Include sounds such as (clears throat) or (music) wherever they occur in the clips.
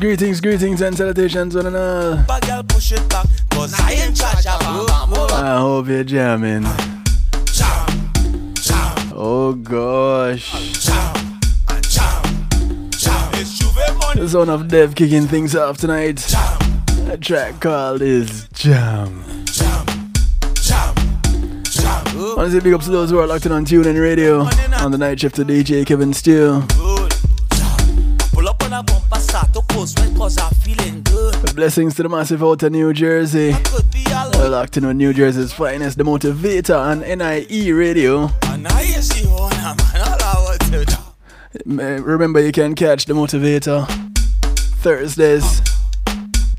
Greetings, greetings, greetings, and salutations, one and all. I hope you're jamming. Oh gosh. The son of Dev kicking things off tonight. A track called is Jam. Say big ups to those who are locked in on TuneIn Radio on the night shift to DJ Kevin Steele. Blessings to the massive out of New Jersey. We're locked in with New Jersey's finest, the Motivator on NIE Radio. Remember, you can catch the Motivator Thursdays,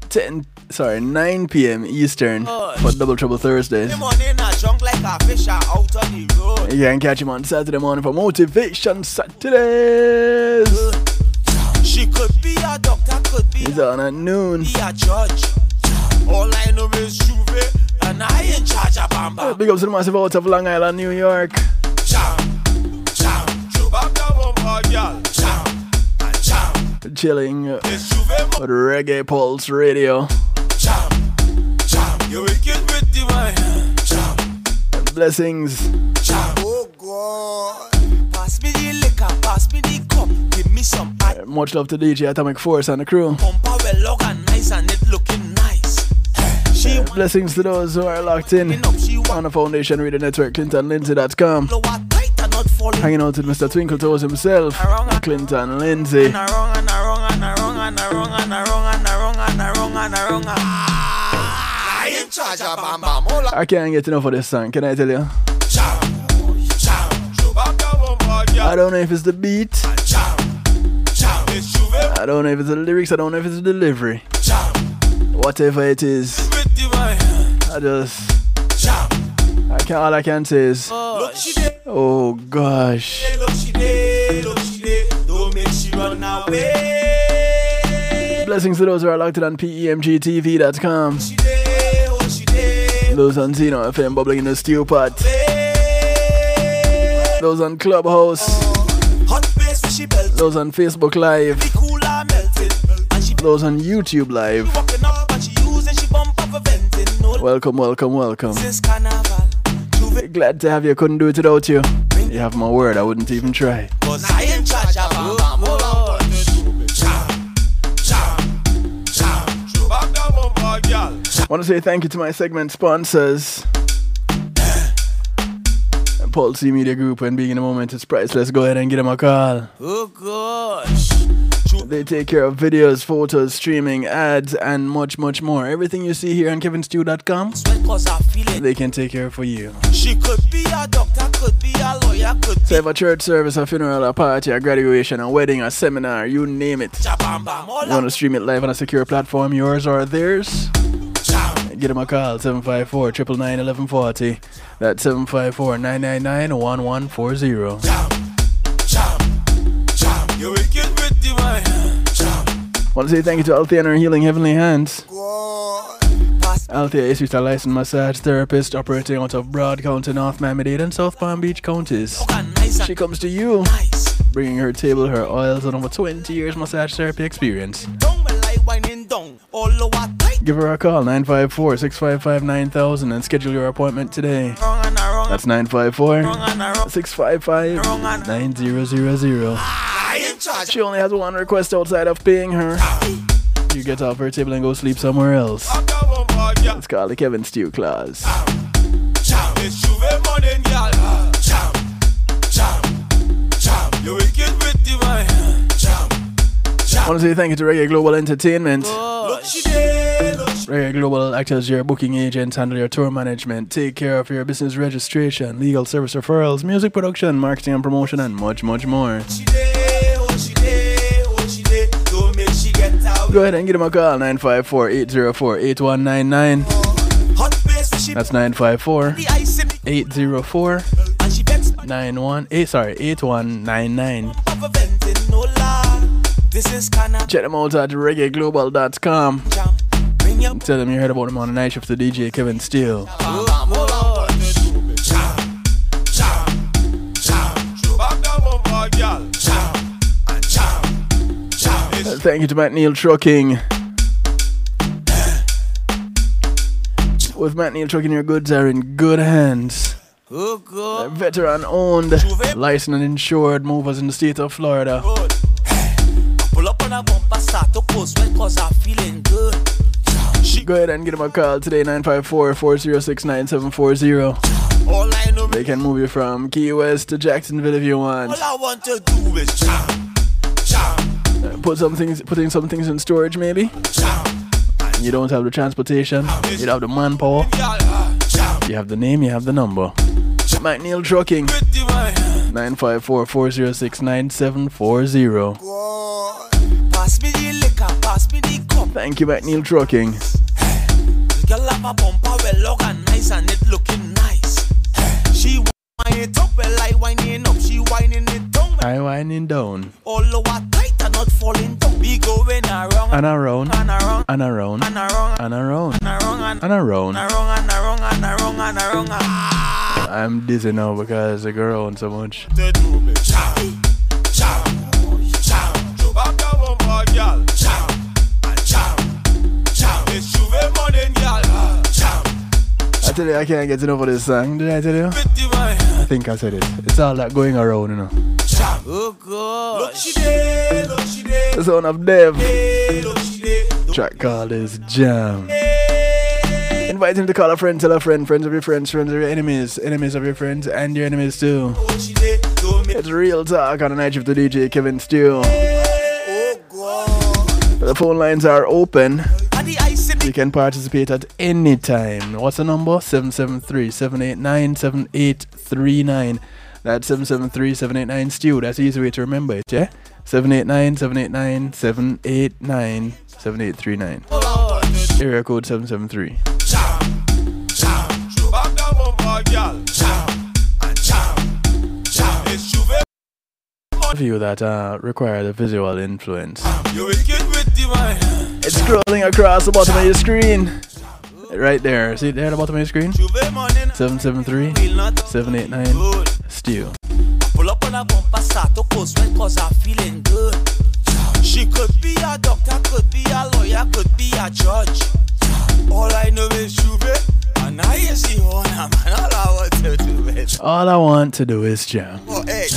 10, sorry, 9 p.m. Eastern for Double Trouble Thursdays. You can catch him on Saturday morning for Motivation Saturdays. She could be a doctor, could be He's on at noon. Be a judge. All I know is Juve, and I in charge of Bamba. Big ups to the massive out of Long Island, New York. Jam, jam, Bamba, girl. Jam, jam. Chilling uh, with Reggae Pulse Radio. Jam, jam. You wicked with the wine. Jam. Blessings. Jam. Oh God. Pass me the liquor, pass me the cup, give me some ice. Much love to DJ Atomic Force and the crew. Blessings to those who are locked in on the Foundation Radio Network, ClintonLindsay.com. Hanging out with Mr. Twinkle Toes himself, Clinton Lindsay. I can't get enough of this song, can I tell you? I don't know if it's the beat. I don't know if it's the lyrics, I don't know if it's the delivery. Whatever it is. I just, I can all I can say is, oh gosh. Blessings to those who are locked in on PEMGTV.com. Those on Zeno FM bubbling in the stew pot. Those on Clubhouse. Those on Facebook Live. Those on YouTube Live. a Welcome, welcome, welcome. Glad to have you. Couldn't do it without you. You have my word, I wouldn't even try. Want to say thank you to my segment sponsors. Pulse Media Group and being in the moment is priceless. Go ahead and give them a call. Oh gosh. They take care of videos, photos, streaming, ads, and much, much more. Everything you see here on kevinstew.com, Sweat cause I feel it. they can take care of for you. She could be a doctor, could be a lawyer, could So if a church service, a funeral, a party, a graduation, a wedding, a seminar, you name it. be Bam Bam. All You want to stream it live on a secure platform, yours or theirs? Get them a call, 754 999 1140. That's 754 999 1140. Want to say thank you to Althea and her Healing Heavenly Hands. Althea is a licensed massage therapist operating out of Broward County, North Miami-Dade, and South Palm Beach counties. She comes to you, bringing her table, her oils, and over 20 years massage therapy experience. Give her a call, 954-655-9000, and schedule your appointment today. That's 954 Wrong and I wrong. 655 9000. She only has one request outside of paying her. You get off her table and go sleep somewhere else. It's called the Kevin Stew Clause. I want to say thank you to Reggae Global Entertainment. Reggae Global acts as your booking agent, handle your tour management, take care of your business registration, legal service referrals, music production, marketing and promotion, and much, much more. Go ahead and give them a call, 954 804 8199. Hot face for she That's 954 the ice in the 804 and she vex 91 eh, 8 sorry 8199. of a venting. No lie. This is kinda Check them out at reggaeglobal.com. Tell them you heard about them on the night shift to DJ Kevin Steele. Thank you to Matt Neil Trucking. With Matt Neil Trucking, your goods are in good hands. Veteran owned, licensed and insured movers in the state of Florida. Good. Pull up on a bumper, start to post well, cause I'm feeling good. She Go ahead and give them a call today, 954 406 9740. all I know, They can move you from Key West to Jacksonville if you want. all I want to do is jam, Put some things, putting some things in storage maybe. You don't have the transportation, you have the manpower. You have the name, you have the number. Mike Neil Trucking, With 954 406 9740. God. Pass me the liquor, pass me the cup. Thank you, Mike Neil Trucking. Girl have a bumper well and it looking nice. She it up well winding up. She it down. I down All over tight not falling. We going around and around and around and around and around and around and around and and around. and around and around and around. Ah, I'm dizzy now because I go around so much. the girl. Girl. I tell you, I can't get enough of this song. Did I tell you? with the man. I think I said it. It's all that going around, you know. Jam. Oh God. Look she there, look she there, The sound of Dev. hey, look she there. Track called is Jam. Hey, Invite him to call a friend, tell a friend, friends of your friends, friends of your enemies, enemies of your friends, and your enemies too. look she there. Don't make It's real talk on the night shift to DJ Kevin Steele. Oh The phone lines are open. And the ice in You can participate at any time. What's the number? 773 789 7839. That's 773 789 Stew. That's the easy way to remember it, yeah? 789 789 789 7839. God. Area code 773. Jam, jam. Show back the bumper, girl. Jam, and jam, jam. It's Juve. For you that uh, require the visual influence. You wicked with the man. It's scrolling across the bottom of your screen. Right there. See there at the bottom of your screen? Juve morning. 773 789 good. Stew. Pull up on a bumper, start post well, cause I'm feeling good. She could be a doctor, could be a lawyer, could be a judge. All I know is Juve, and I is the owner, man. All I want to do is. All I want to do is jam. Oh, hey,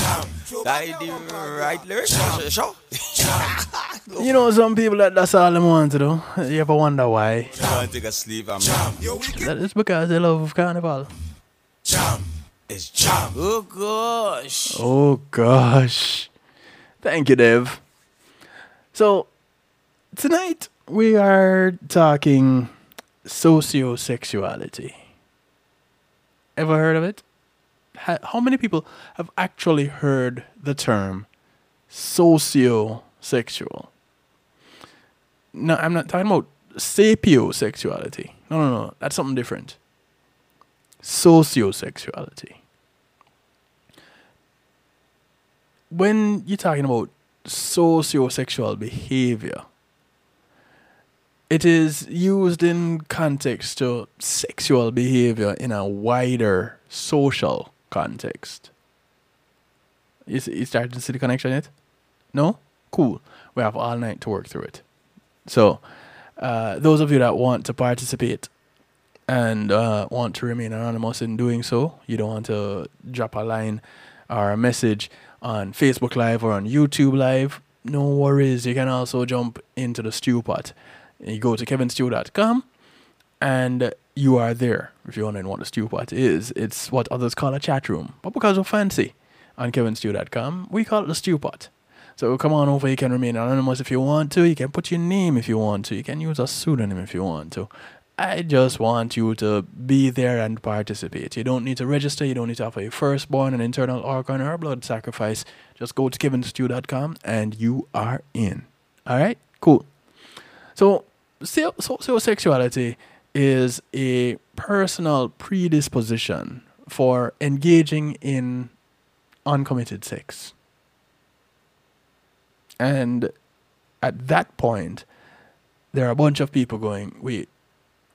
that is the right lyrics. Sure. You know, some people that that's all they want to do. You ever wonder why? I want take a sleep, I'm That is because they love carnival. Jam. It's jam. Oh, gosh. Oh gosh. Thank you, Dev. So tonight we are talking sociosexuality. Ever heard of it? How many people have actually heard the term sociosexual? No, I'm not talking about sapiosexuality. No, no, no. That's something different. Sociosexuality. when you're talking about sociosexual behavior, it is used in context to sexual behavior in a wider social context. You, you starting to see the connection yet? No? Cool. We have all night to work through it. So, uh, those of you that want to participate and uh, want to remain anonymous in doing so, you don't want to drop a line or a message on Facebook Live or on YouTube Live, no worries. You can also jump into the stew pot. You go to kevinstew.com and you are there. If you're wondering what the stew pot is, it's what others call a chat room. But because we're fancy on kevinstew.com, we call it the stew pot. So come on over. You can remain anonymous if you want to. You can put your name if you want to. You can use a pseudonym if you want to. I just want you to be there and participate. You don't need to register. You don't need to offer a firstborn, an internal organ, or a blood sacrifice. Just go to kevinstew.com and you are in. All right? Cool. So, so, so sexuality is a personal predisposition for engaging in uncommitted sex. And at that point, there are a bunch of people going, wait,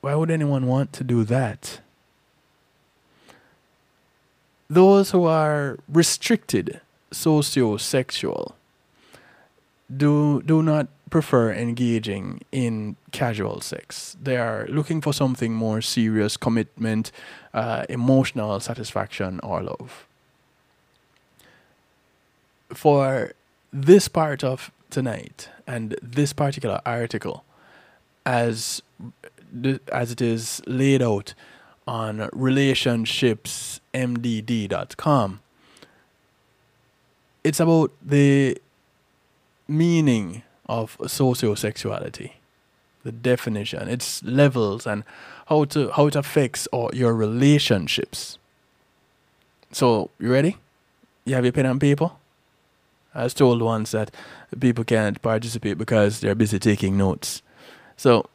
why would anyone want to do that? Those who are restricted sociosexual do do not prefer engaging in casual sex. They are looking for something more serious, commitment, uh, emotional satisfaction, or love. For this part of tonight and this particular article, as as it is laid out on relationshipsmdd.com, it's about the meaning of sociosexuality, the definition, its levels, and how to how it affects all your relationships. So you ready? You have your pen and paper? I was told once that people can't participate because they're busy taking notes. So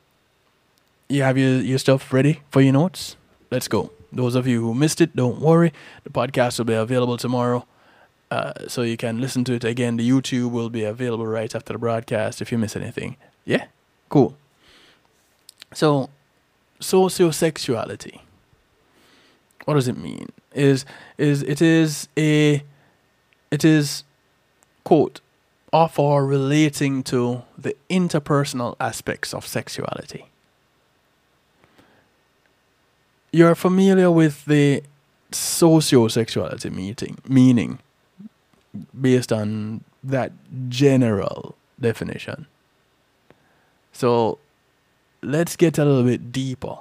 you have your, your stuff ready for your notes? Let's go. Those of you who missed it, don't worry. The podcast will be available tomorrow. Uh, so you can listen to it again. The YouTube will be available right after the broadcast if you miss anything. Yeah? Cool. So, sociosexuality. What does it mean? Is is it is a it is quote of or relating to the interpersonal aspects of sexuality. You're familiar with the sociosexuality meeting meaning based on that general definition. So let's get a little bit deeper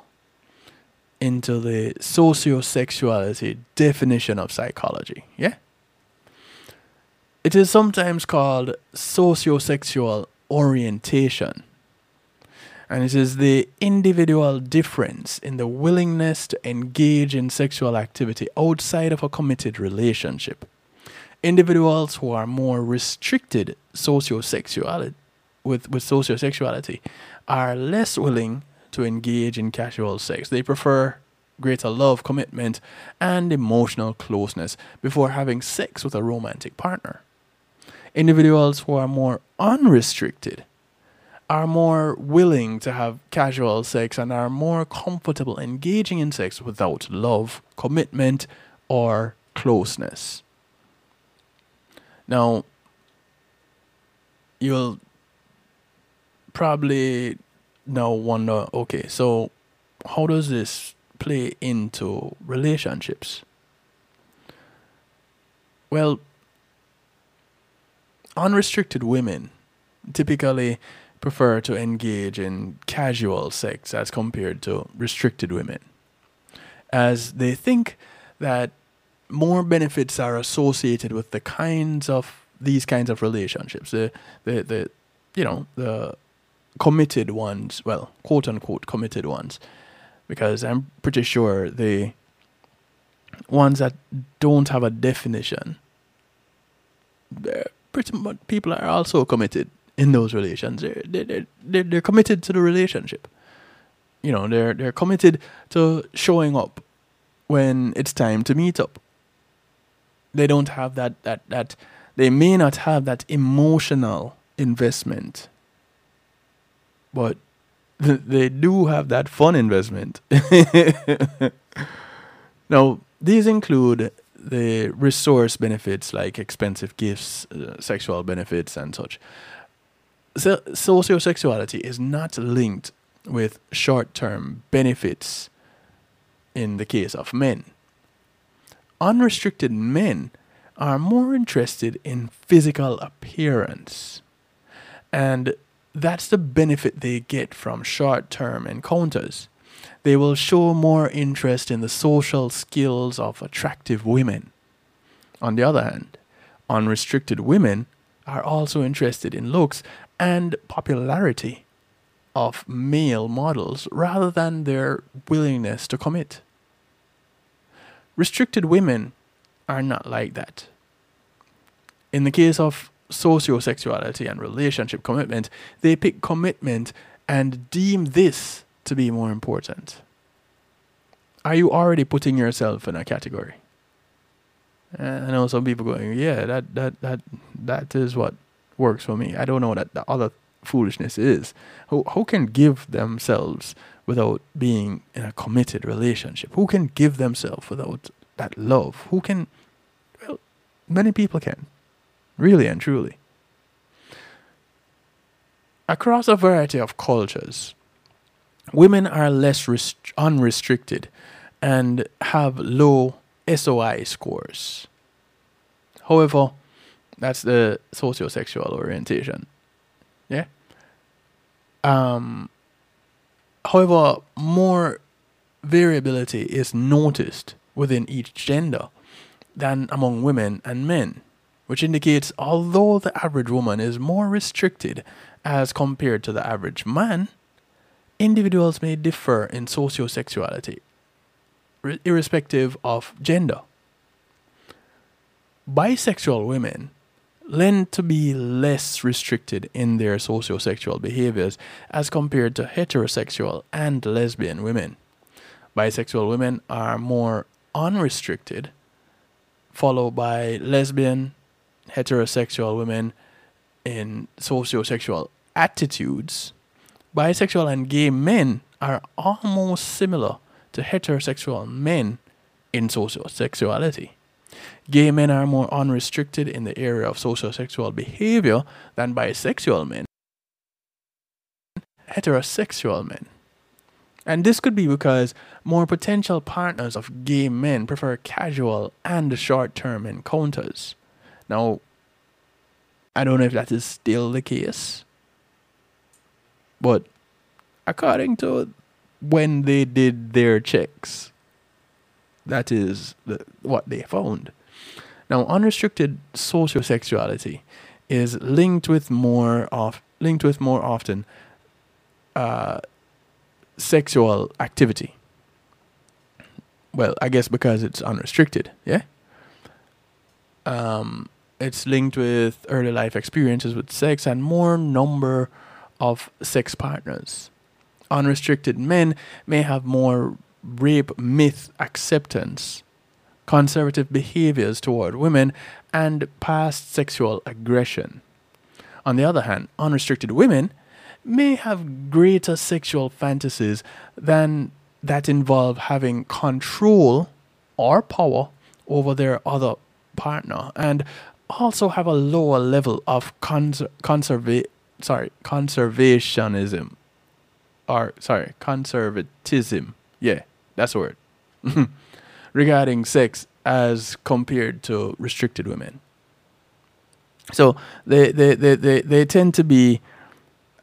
into the sociosexuality definition of psychology. Yeah? It is sometimes called sociosexual orientation. And it is the individual difference in the willingness to engage in sexual activity outside of a committed relationship individuals who are more restricted sociosexuality with, with sociosexuality are less willing to engage in casual sex. They prefer greater love, commitment, and emotional closeness before having sex with a romantic partner. Individuals who are more unrestricted are more willing to have casual sex and are more comfortable engaging in sex without love, commitment, or closeness. Now, you'll probably now wonder okay, so how does this play into relationships? Well, unrestricted women typically prefer to engage in casual sex as compared to restricted women, as they think that more benefits are associated with the kinds of these kinds of relationships. The the the you know the committed ones, well, quote unquote committed ones, because I'm pretty sure the ones that don't have a definition, pretty much people are also committed in those relations. They're, they're, they're, they're committed to the relationship. You know, they're they're committed to showing up when it's time to meet up they don't have that that that they may not have that emotional investment but they do have that fun investment (laughs) now these include the resource benefits like expensive gifts uh, sexual benefits and such so sociosexuality is not linked with short-term benefits in the case of men unrestricted men are more interested in physical appearance. And that's the benefit they get from short term encounters. They will show more interest in the social skills of attractive women. On the other hand, unrestricted women are also interested in looks and popularity of male models rather than their willingness to commit. Restricted women are not like that. In the case of sociosexuality and relationship commitment, they pick commitment and deem this to be more important. Are you already putting yourself in a category? Uh, I know some people going, yeah, that that that that is what works for me. I don't know what the other foolishness is. Who who can give themselves without being in a committed relationship? Who can give themselves without that love? Who can? Well, many people can, really and truly. across a variety of cultures, women are less rest- unrestricted and have low SOI scores. However, that's the sociosexual orientation. Yeah. Um, however, more variability is noticed within each gender than among women and men, which indicates although the average woman is more restricted as compared to the average man, individuals may differ in sociosexuality, irrespective of gender. Bisexual women lend to be less restricted in their sociosexual behaviors as compared to heterosexual and lesbian women. Bisexual women are more unrestricted, followed by lesbian, heterosexual women in sociosexual attitudes. Bisexual and gay men are almost similar to heterosexual men in sociosexuality. Gay men are more unrestricted in the area of social sexual behavior than bisexual men, heterosexual men. And this could be because more potential partners of gay men prefer casual and short term encounters. Now, I don't know if that is still the case, but according to when they did their checks, that is the, what they found. Now, unrestricted sociosexuality is linked with more of linked with more often uh, sexual activity. Well, I guess because it's unrestricted, yeah. Um, it's linked with early life experiences with sex and more number of sex partners. Unrestricted men may have more rape myth acceptance, conservative behaviors toward women, and past sexual aggression. On the other hand, unrestricted women may have greater sexual fantasies than that involve having control or power over their other partner and also have a lower level of cons- conserva- sorry conservationism or sorry conservatism yeah that's the word. (laughs) Regarding sex as compared to restricted women. So they they, they, they, they tend to be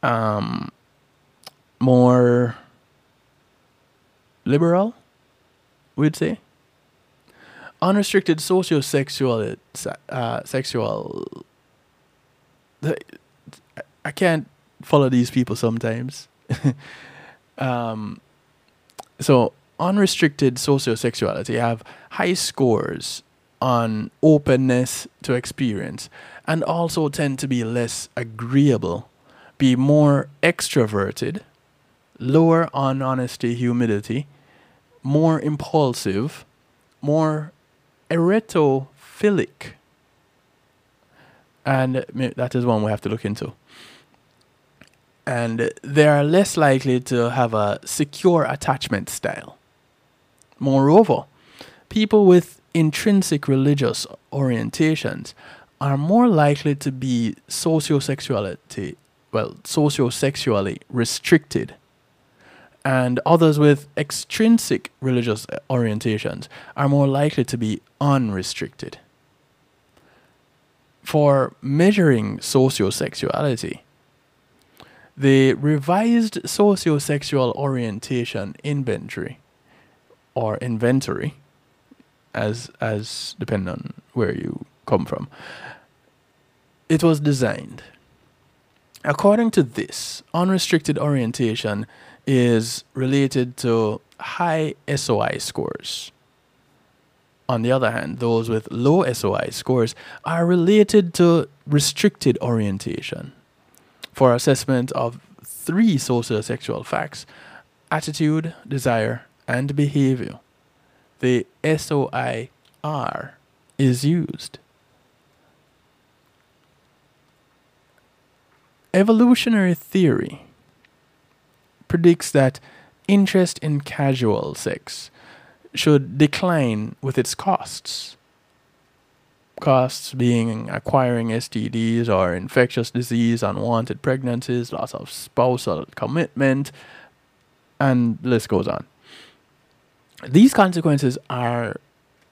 um, more liberal, we'd say. Unrestricted sociosexual uh, sexual. I can't follow these people sometimes. (laughs) um, so unrestricted sociosexuality have high scores on openness to experience and also tend to be less agreeable, be more extroverted, lower on honesty, humility, more impulsive, more erotophilic. And that is one we have to look into and they are less likely to have a secure attachment style. Moreover, people with intrinsic religious orientations are more likely to be sociosexuality, well, sociosexually restricted. And others with extrinsic religious orientations are more likely to be unrestricted. For measuring sociosexuality, the revised sociosexual orientation inventory or inventory, as as depending on where you come from. It was designed. According to this, unrestricted orientation is related to high SOI scores. On the other hand, those with low SOI scores are related to restricted orientation. For assessment of three sociosexual facts attitude, desire, and behavior, the SOIR is used. Evolutionary theory predicts that interest in casual sex should decline with its costs. Costs being acquiring STDs or infectious disease, unwanted pregnancies, loss of spousal commitment, and list goes on. These consequences are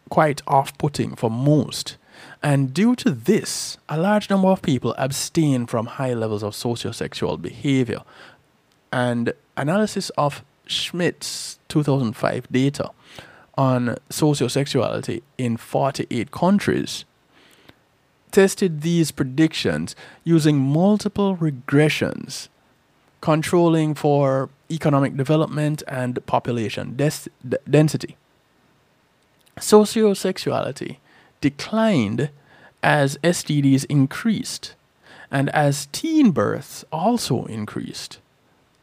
quite off putting for most. And due to this, a large number of people abstain from high levels of sociosexual behavior. And analysis of Schmitt's 2005 data on sociosexuality in 48 countries tested these predictions using multiple regressions controlling for economic development and population des- density. Sociosexuality declined as STDs increased and as teen births also increased,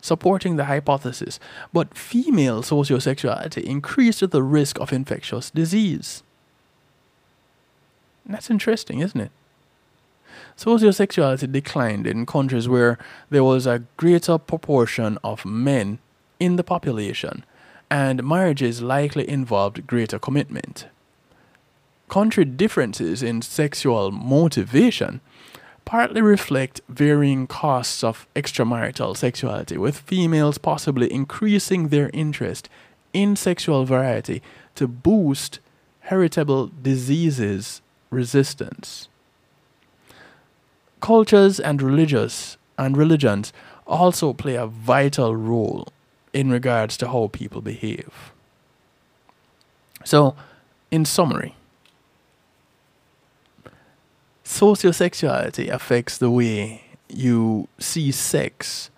supporting the hypothesis. But female sociosexuality increased the risk of infectious disease. That's interesting, isn't it? Sociosexuality declined in countries where there was a greater proportion of men in the population, and marriages likely involved greater commitment. Country differences in sexual motivation partly reflect varying costs of extramarital sexuality, with females possibly increasing their interest in sexual variety to boost heritable diseases resistance. Cultures and religious and religions also play a vital role in regards to how people behave. So, in summary, sociosexuality affects the way you see sex,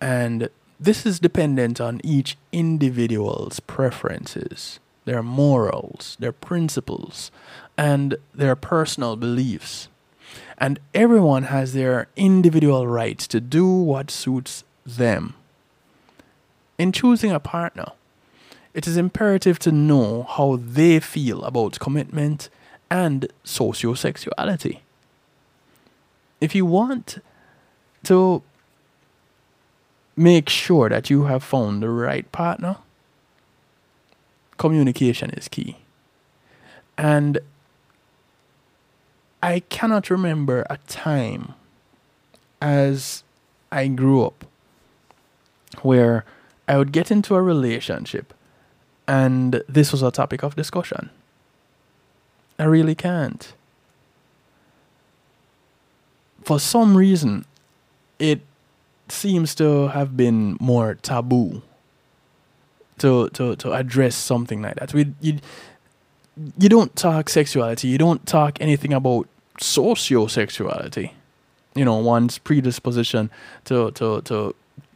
and this is dependent on each individual's preferences, their morals, their principles, and their personal beliefs. And everyone has their individual right to do what suits them. In choosing a partner, it is imperative to know how they feel about commitment and sociosexuality. If you want to make sure that you have found the right partner, communication is key. And I cannot remember a time as I grew up where I would get into a relationship and this was a topic of discussion. I really can't. For some reason, it seems to have been more taboo to to to address something like that. We you you don't talk sexuality. You don't talk anything about sociosexuality. You know, one's predisposition to to to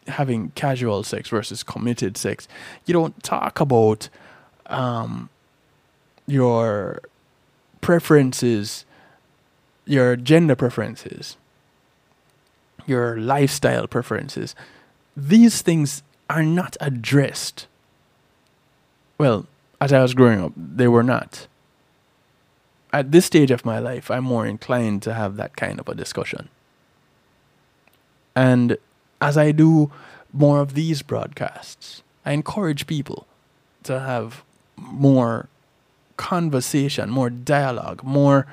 having casual sex versus committed sex. You don't talk about um, your preferences, your gender preferences, your lifestyle preferences. These things are not addressed. Well, as I was growing up, they were not. At this stage of my life, I'm more inclined to have that kind of a discussion. And as I do more of these broadcasts, I encourage people to have more conversation, more dialogue, more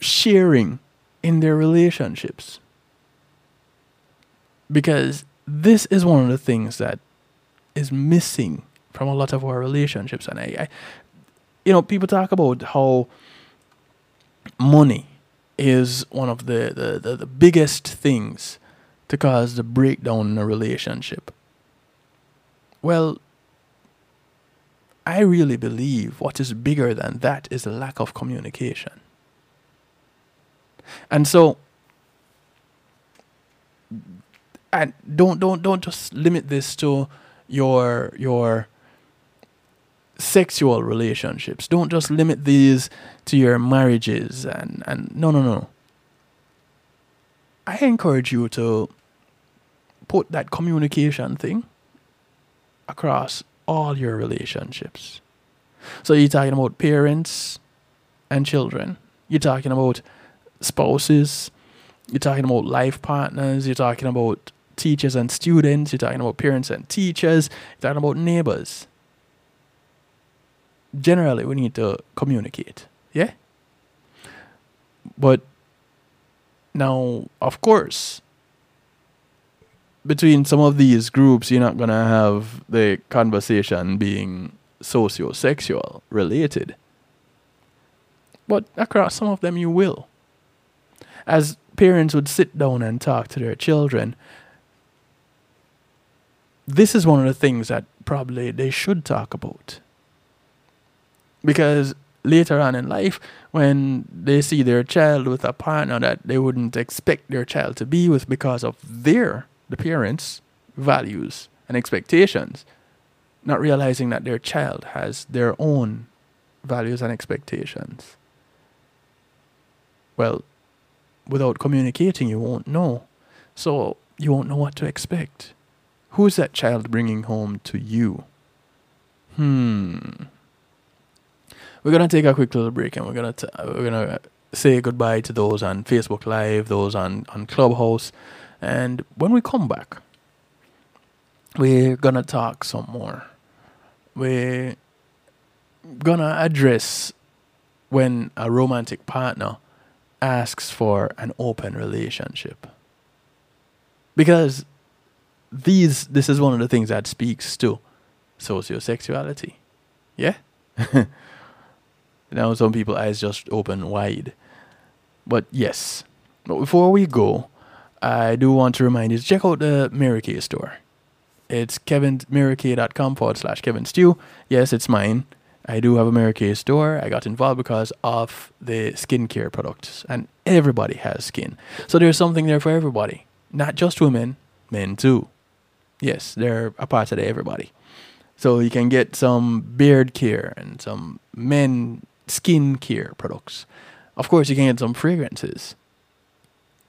sharing in their relationships. Because this is one of the things that is missing from a lot of our relationships. And I, I you know, people talk about how money is one of the, the, the, the biggest things to cause the breakdown in a relationship. Well, I really believe what is bigger than that is the lack of communication. And so and don't don't don't just limit this to your your sexual relationships. Don't just limit these to your marriages and, and no, no, no. I encourage you to put that communication thing across all your relationships. So you're talking about parents and children. You're talking about spouses. You're talking about life partners. You're talking about teachers and students. You're talking about parents and teachers. You're talking about neighbors generally we need to communicate. Yeah? But now, of course, between some of these groups, you're not going to have the conversation being socio-sexual related. But across some of them, you will. As parents would sit down and talk to their children, this is one of the things that probably they should talk about. Because later on in life, when they see their child with a partner that they wouldn't expect their child to be with because of their, the parents' values and expectations, not realizing that their child has their own values and expectations. Well, without communicating, you won't know. So you won't know what to expect. Who's that child bringing home to you? Hmm. We're gonna take a quick little break, and we're gonna t- uh, we're gonna say goodbye to those on Facebook Live, those on on Clubhouse, and when we come back, we're gonna talk some more. We're gonna address when a romantic partner asks for an open relationship. Because these this is one of the things that speaks to sociosexuality. Yeah? (laughs) now some people eyes just open wide. But yes. But before we go, I do want to remind you to check out the Mary Kay store. It's kevinmarykay.com forward slash Kevin Stew. Yes, it's mine. I do have a Mary Kay store. I got involved because of the skincare products, and everybody has skin. So there's something there for everybody, not just women, men too. Yes, they're a part of everybody. So you can get some beard care and some men skin care products. Of course, you can get some fragrances.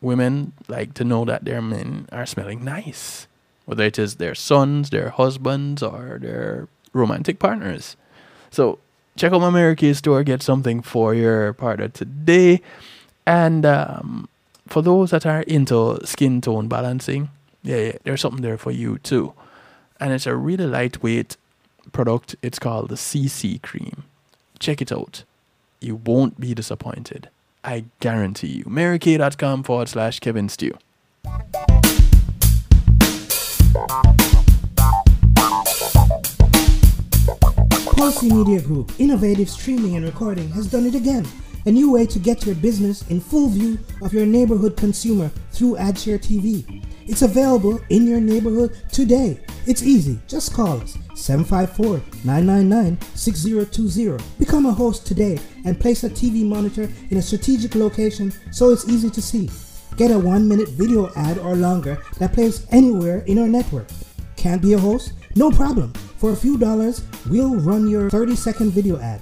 Women like to know that their men are smelling nice, whether it is their sons, their husbands, or their romantic partners. So check out my Mary Kay store, get something for your partner today. And um, for those that are into skin tone balancing, yeah, yeah, there's something there for you too. And it's a really lightweight product. It's called the CC cream. Check it out. You won't be disappointed. I guarantee you. MaryKay.com forward slash Kevin Stew. Pulsey Media Group, innovative streaming and recording, has done it again. A new way to get your business in full view of your neighborhood consumer through AdShare TV. It's available in your neighborhood today. It's easy. Just call us 754 999 6020. Become a host today and place a TV monitor in a strategic location so it's easy to see. Get a one minute video ad or longer that plays anywhere in our network. Can't be a host? No problem. For a few dollars, we'll run your 30 second video ad.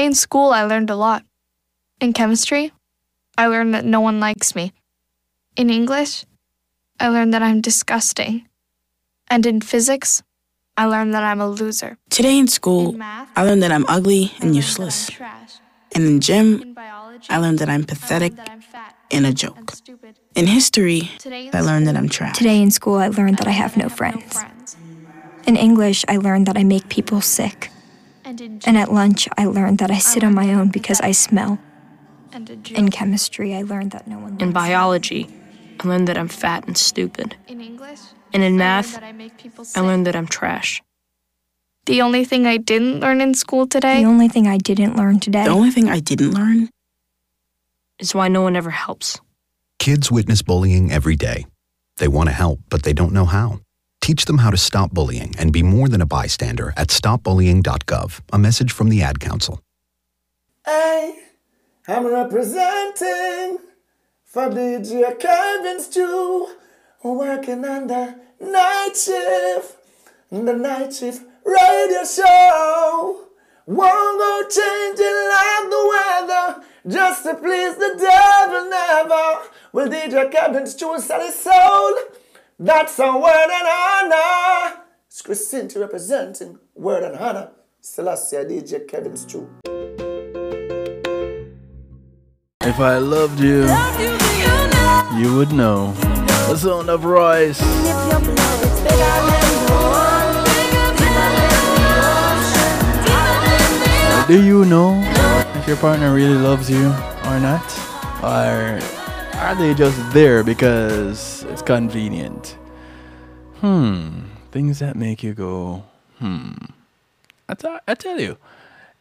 Today in school, I learned a lot. In chemistry, I learned that no one likes me. In English, I learned that I'm disgusting. And in physics, I learned that I'm a loser. Today in school, In math, I learned that I'm ugly and useless. That I'm trash. And in gym, In biology, I learned that I'm pathetic that I'm fat and a joke. stupid. In history, Today in I learned that school, I'm trash. Today in school, I learned that I have no learned friends. friends. In English, I learned that I make people sick. And in And gym, at lunch, I learned that I sit on my own because I smell. and a joke. In chemistry, I learned that no one In biology, I learned that I'm fat and stupid. In English, And in math, I make people I sick. learned that I'm trash. The only thing I didn't learn in school today The only thing I didn't learn today The only thing I didn't learn Is why no one ever helps. Kids witness bullying every day. They want to help, but they don't know how. Teach them how to stop bullying and be more than a bystander at stopbullying.gov. A message from the Ad Council. Hey, I'm representing for DJ Kevin Stew, working on the night shift, the night shift radio show. Won't go changing like the weather, just to please the devil never. Will DJ Kevin Stew sell his soul? That's a word and honor. It's Christine representing word and honor. Selassie DJ Kevin's Stew. If I loved you, you would know. The sound of Royce. Do you know if your partner really loves you or not? Or are they just there because it's convenient? Hmm. Things that make you go, hmm. I, tell you,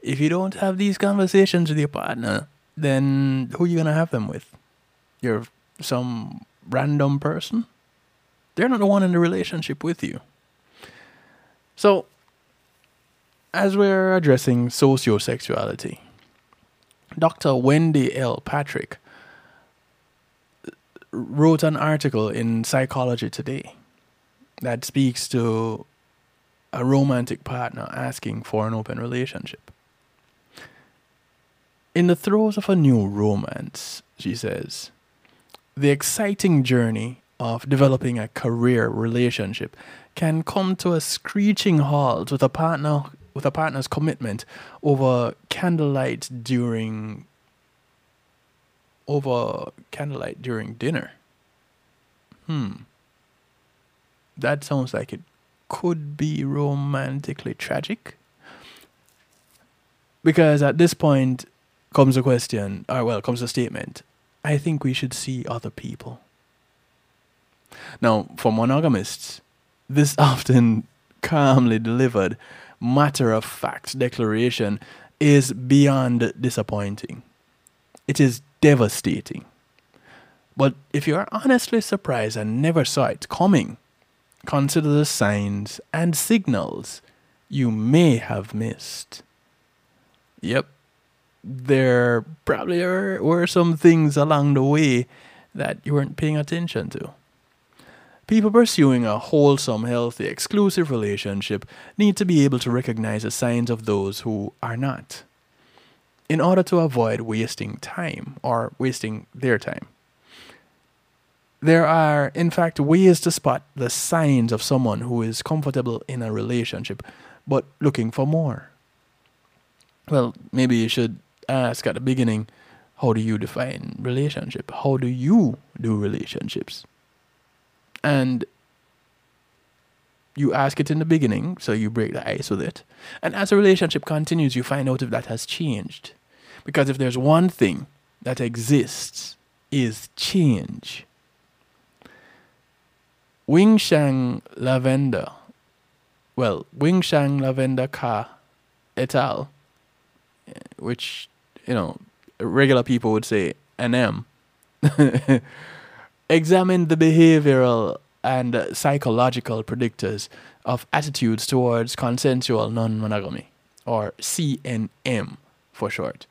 if you don't have these conversations with your partner, then who are you gonna have them with? You're some random person? They're not the one in the relationship with you. So, as we're addressing sociosexuality, Dr. Wendy L. Patrick wrote an article in Psychology Today that speaks to a romantic partner asking for an open relationship. In the throes of a new romance, she says, the exciting journey of developing a career relationship can come to a screeching halt with a partner with a partner's commitment over candlelight during over candlelight during dinner. Hmm. That sounds like it could be romantically tragic. Because at this point comes a question, or well, comes a statement. I think we should see other people. Now, for monogamists, this (laughs) often calmly delivered, matter of fact declaration is beyond disappointing. It is devastating. But if you are honestly surprised and never saw it coming, consider the signs and signals you may have missed. Yep, there probably were some things along the way that you weren't paying attention to. People pursuing a wholesome, healthy, exclusive relationship need to be able to recognize the signs of those who are not, in order to avoid wasting time or wasting their time. There are, in fact, ways to spot the signs of someone who is comfortable in a relationship but looking for more. Well, maybe you should ask at the beginning how do you define relationship? How do you do relationships? And you ask it in the beginning, so you break the ice with it. And as a relationship continues, you find out if that has changed. Because if there's one thing that exists, is change. Wing Shang Lavender, well, Wing Shang Lavender Ka et al., eh, which, you know, regular people would say NM, (laughs) examined the behavioral and psychological predictors of attitudes towards consensual non monogamy, or CNM for short,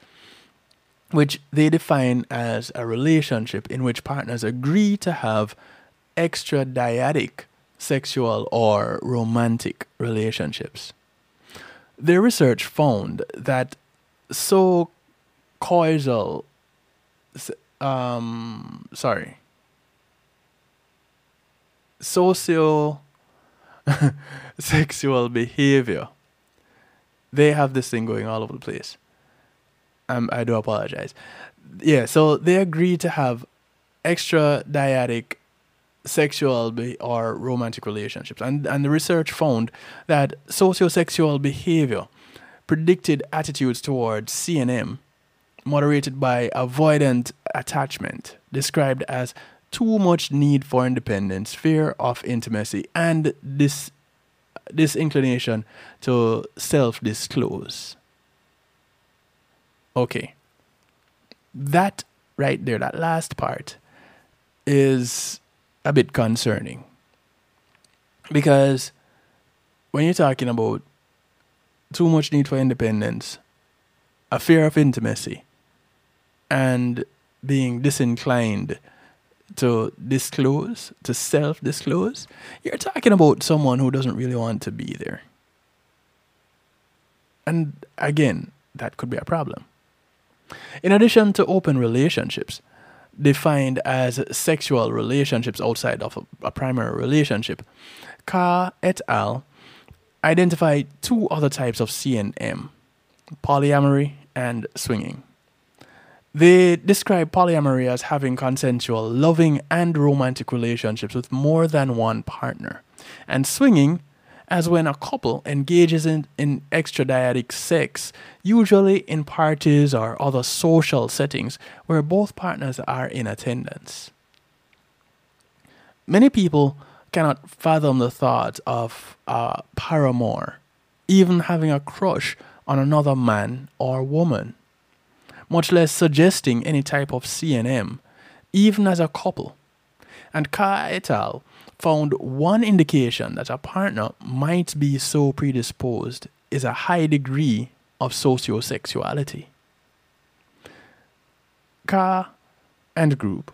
which they define as a relationship in which partners agree to have extradyadic sexual or romantic relationships. Their research found that so causal um sorry. Socio sexual (laughs) behavior. They have this thing going all over the place um, i do apologize yeah so they agree to have extra dyadic sexual be- or romantic relationships and and the research found that sociosexual behavior predicted attitudes towards cnm moderated by avoidant attachment, described as too much need for independence, fear of intimacy, and this disinclination to self disclose. Okay. That right there, that last part, is a bit concerning. Because when you're talking about too much need for independence, a fear of intimacy, and being disinclined to disclose, to self disclose, you're talking about someone who doesn't really want to be there. And again, that could be a problem. In addition to open relationships, defined as sexual relationships outside of a, primary relationship, Carr et al. identify two other types of CNM polyamory and swinging. They describe polyamory as having consensual, loving, and romantic relationships with more than one partner, and swinging as when a couple engages in, in extradyadic sex, usually in parties or other social settings where both partners are in attendance. Many people cannot fathom the thought of a paramour even having a crush on another man or woman, much less suggesting any type of CNM, even as a couple. And Carr et al. Found one indication that a partner might be so predisposed is a high degree of sociosexuality. Carr and group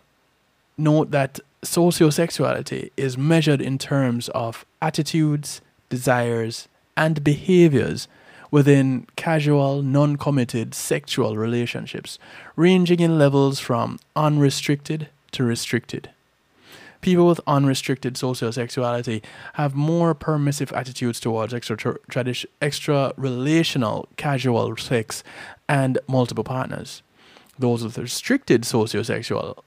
note that sociosexuality is measured in terms of attitudes, desires, and behaviors within casual, non committed sexual relationships, ranging in levels from unrestricted to restricted. People with unrestricted sociosexuality have more permissive attitudes towards extra, tradi- extra relational casual sex and multiple partners. Those with restricted sociosexual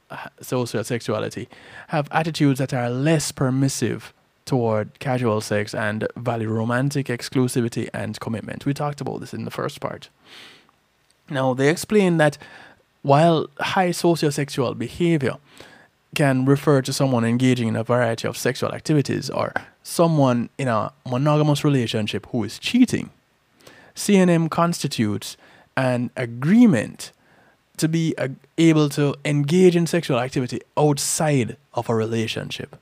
sociosexuality have attitudes that are less permissive toward casual sex and value romantic exclusivity and commitment. We talked about this in the first part. Now, they explain that while high sociosexual behavior can refer to someone engaging in a variety of sexual activities or someone in a monogamous relationship who is cheating, CNM constitutes an agreement to be able to engage in sexual activity outside of a relationship.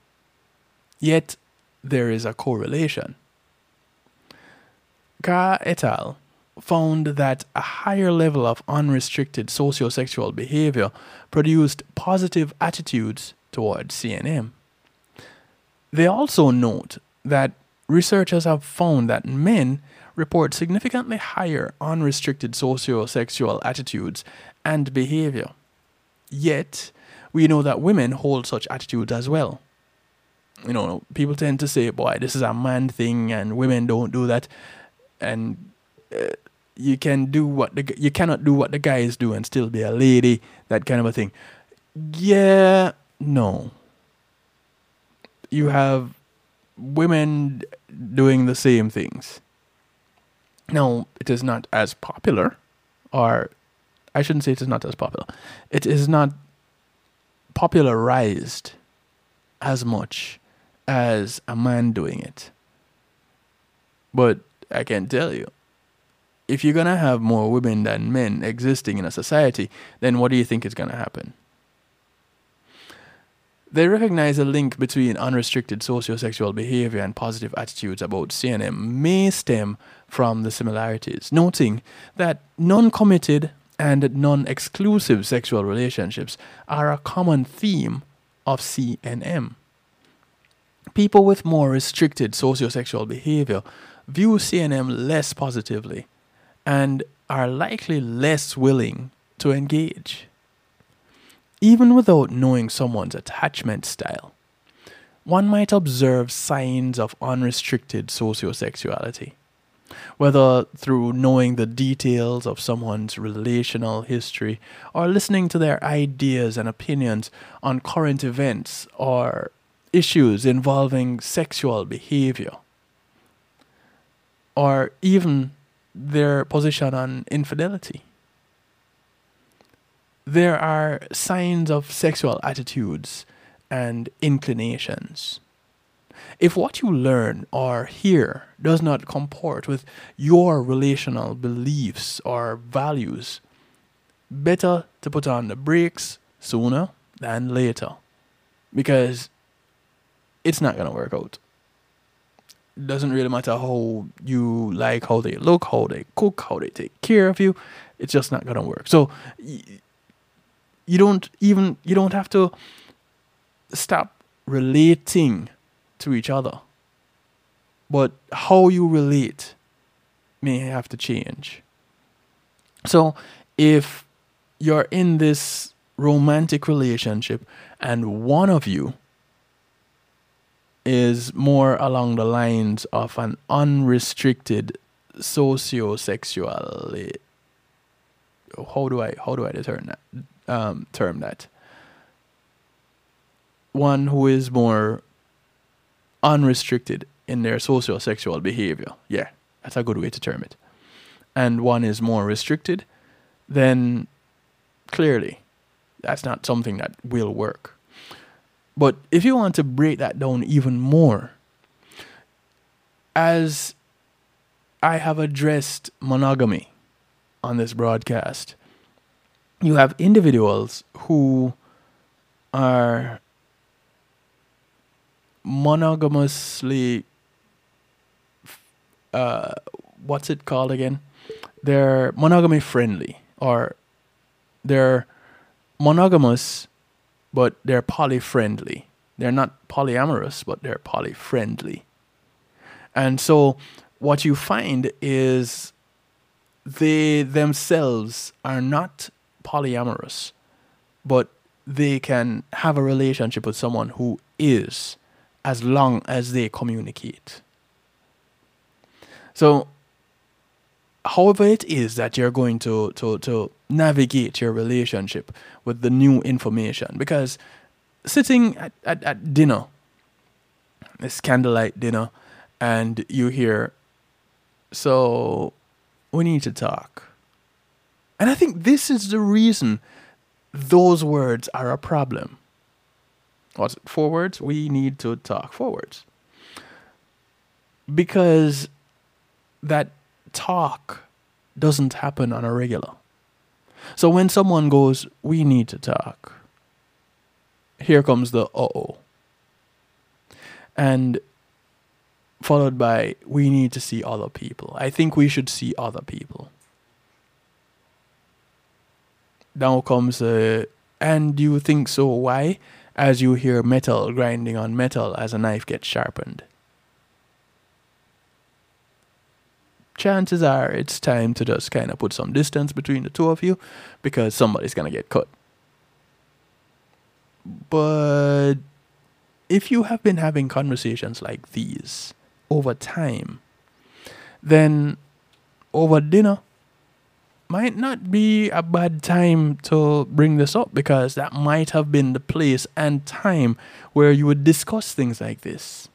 Yet, there is a correlation. Carr et al. Found that a higher level of unrestricted sociosexual behavior produced positive attitudes towards CNM. They also note that researchers have found that men report significantly higher unrestricted sociosexual attitudes and behavior. Yet, we know that women hold such attitudes as well. You know, people tend to say, boy, this is a man thing and women don't do that. And uh, you can do what the you cannot do what the guys do and still be a lady, that kind of a thing. Yeah, no. You have women doing the same things. Now, it is not as popular, or I shouldn't say it is not as popular. It is not popularized as much as a man doing it. But I can tell you, if you're going to have more women than men existing in a society, then what do you think is going to happen? They recognize a link between unrestricted sociosexual behavior and positive attitudes about CNM may stem from the similarities, noting that non committed and non exclusive sexual relationships are a common theme of CNM. People with more restricted sociosexual behavior view CNM less positively and are likely less willing to engage. Even without knowing someone's attachment style, one might observe signs of unrestricted sociosexuality, whether through knowing the details of someone's relational history or listening to their ideas and opinions on current events or issues involving sexual behavior, or even their position on infidelity. There are signs of sexual attitudes and inclinations. If what you learn or hear does not comport with your relational beliefs or values, better to put on the brakes sooner than later because it's not going to work out. Doesn't really matter how you like how they look, how they cook, how they take care of you. It's just not gonna work. So you don't even you don't have to stop relating to each other. But how you relate may have to change. So if you're in this romantic relationship and one of you is more along the lines of an unrestricted socio-sexual how do I how do I determine that? Um, term that? One who is more unrestricted in their socio-sexual behavior. Yeah that's a good way to term it. And one is more restricted then clearly that's not something that will work but if you want to break that down even more, as I have addressed monogamy on this broadcast, you have individuals who are monogamously, uh, what's it called again? They're monogamy friendly or they're monogamous but they're poly friendly. They're not polyamorous, but they're poly friendly. And so what you find is they themselves are not polyamorous, but they can have a relationship with someone who is as long as they communicate. So however it is that you're going to, to, to navigate your relationship with the new information. Because sitting at, at, at dinner this candlelight dinner and you hear so we need to talk. And i think this is the reason those words are a problem. What's it? Four words? We need to talk. Forwards because that talk doesn't happen on a regular. So when someone goes, we need to talk, here comes the uh oh. And followed by, we need to see other people. I think we should see other people. Now comes the, and you think so? Why? As you hear metal grinding on metal as a knife gets sharpened. Chances are it's time to just kind of put some distance between the two of you because somebody's going to get cut. But if you have been having conversations like these over time, then over dinner might not be a bad time to bring this up because that might have been the place and time where you would discuss things like this.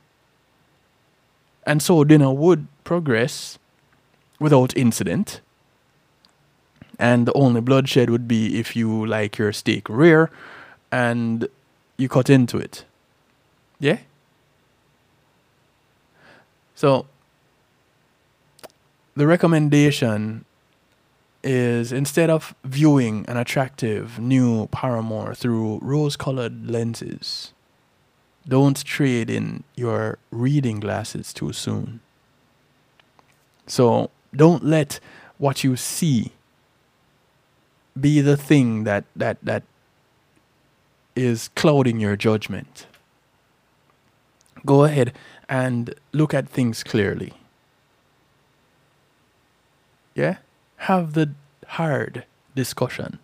And so dinner would progress without incident. And the only bloodshed would be if you like your steak rare and you cut into it. Yeah? So, the recommendation is instead of viewing an attractive new paramour through rose colored lenses, don't trade in your reading glasses too soon. So, don't let what you see be the thing that that that is clouding your judgment. Go ahead and look at things clearly. Yeah? Have the hard discussion.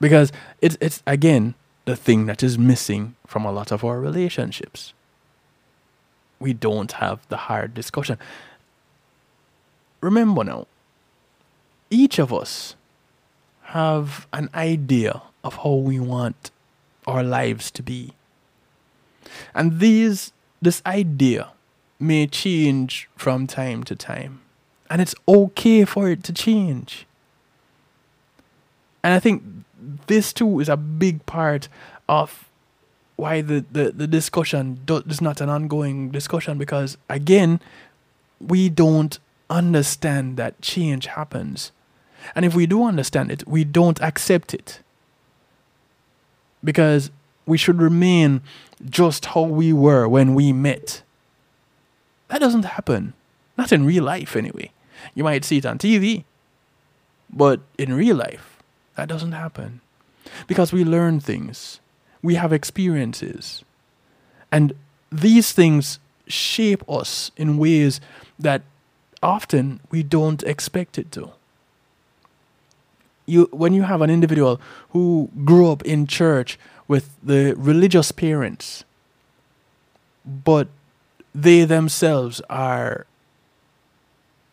Because it's it's again the thing that is missing from a lot of our relationships. We don't have the hard discussion remember now, each of us have an idea of how we want our lives to be. And these this idea may change from time to time. And it's okay for it to change. And I think this too is a big part of why the, the, the discussion do, is not an ongoing discussion because again, we don't understand that change happens. And if we do understand it, we don't accept it. Because we should remain just how we were when we met. That doesn't happen. Not in real life, anyway. You might see it on TV, but in real life, that doesn't happen. Because we learn things, we have experiences, and these things shape us in ways that often we don't expect it to. You, when you have an individual who grew up in church with the religious parents, but they themselves are,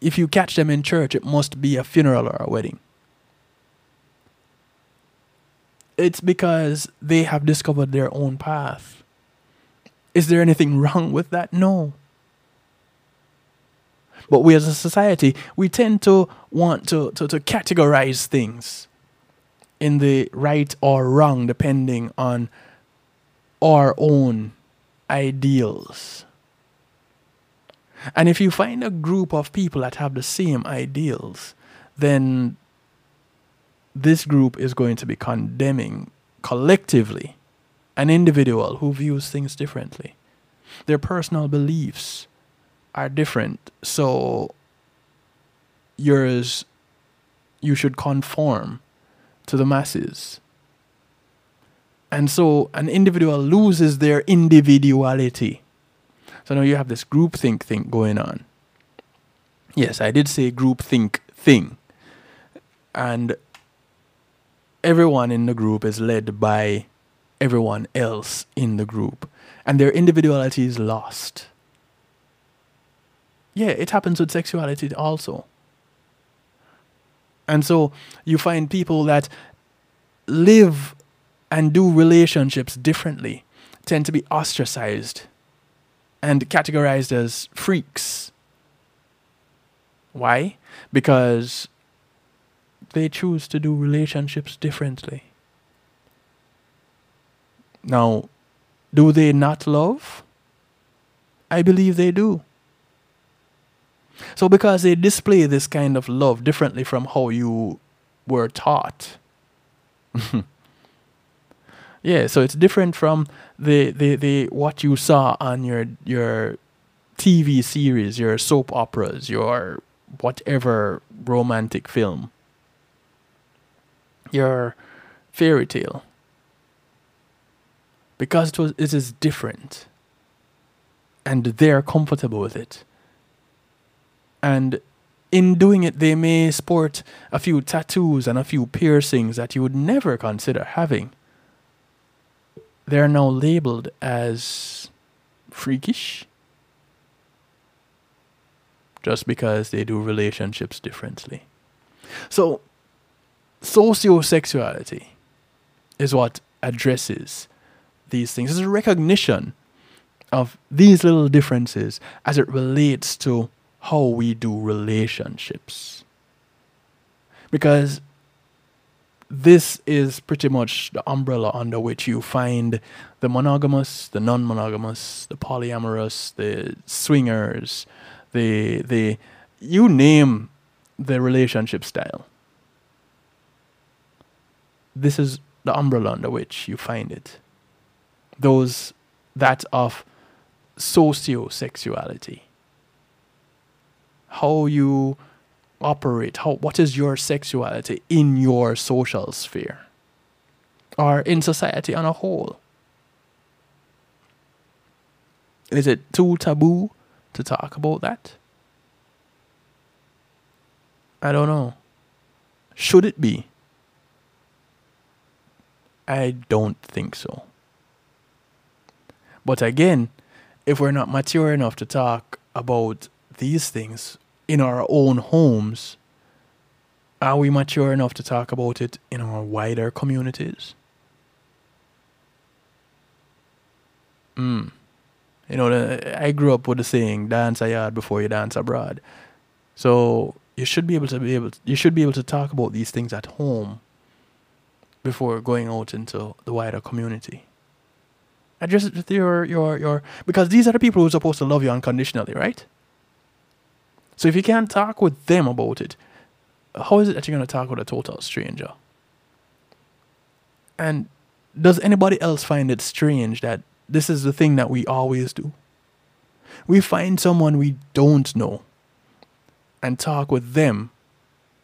if you catch them in church, it must be a funeral or a wedding. It's because they have discovered their own path. Is there anything (laughs) wrong with that? No. But we as a society, we tend to want to, to, to categorize things in the right or wrong depending on our own ideals. And if you find a group of people that have the same ideals, then this group is going to be condemning collectively an individual who views things differently. Their personal beliefs are different, so yours, you should conform to the masses. And so an individual loses their individuality. So now you have this groupthink thing going on. Yes, I did say groupthink thing. And everyone in the group is led by everyone else in the group, and their individuality is lost. Yeah, it happens with sexuality also. And so you find people that live and do relationships differently tend to be ostracized and categorized as freaks. Why? Because they choose to do relationships differently. Now, do they not love? I believe they do. So, because they display this kind of love differently from how you were taught. (laughs) yeah, so it's different from the, the, the what you saw on your your TV series, your soap operas, your whatever romantic film, your fairy tale. Because it was it is different. And they're comfortable with it and in doing it they may sport a few tattoos and a few piercings that you would never consider having. They're now labeled as freakish. Just because they do relationships differently. So sociosexuality is what addresses these things. It's a recognition of these little differences as it relates to how we do relationships. Because this is pretty much the umbrella under which you find the monogamous, the non monogamous, the polyamorous, the swingers, the the you name the relationship style. This is the umbrella under which you find it those that of sociosexuality. How you operate, how what is your sexuality in your social sphere or in society on a whole? Is it too taboo to talk about that? I don't know. Should it be? I don't think so. But again, if we're not mature enough to talk about these things in our own homes, are we mature enough to talk about it in our wider communities? Mm. You know, I grew up with the saying, dance a yard before you dance abroad. So you should be able to be able to, you should be able to talk about these things at home before going out into the wider community. Address it with your, your, your, because these are the people who are supposed to love you unconditionally, right? So if you can't talk with them about it, how is it that you're going to talk with a total stranger? And does anybody else find it strange that this is the thing that we always do? We find someone we don't know and talk with them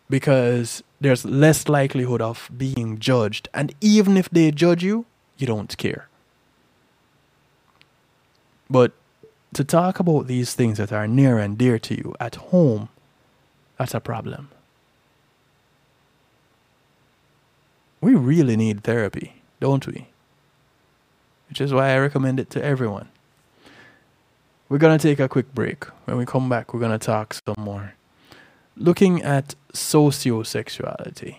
because there's less likelihood of being judged. And even if they judge you, you don't care. But to talk about these things that are near and dear to you at home, that's a problem. We really need therapy, don't we? Which is why I recommend it to everyone. We're going to take a quick break. When we come back, we're going to talk some more. Looking at sociosexuality,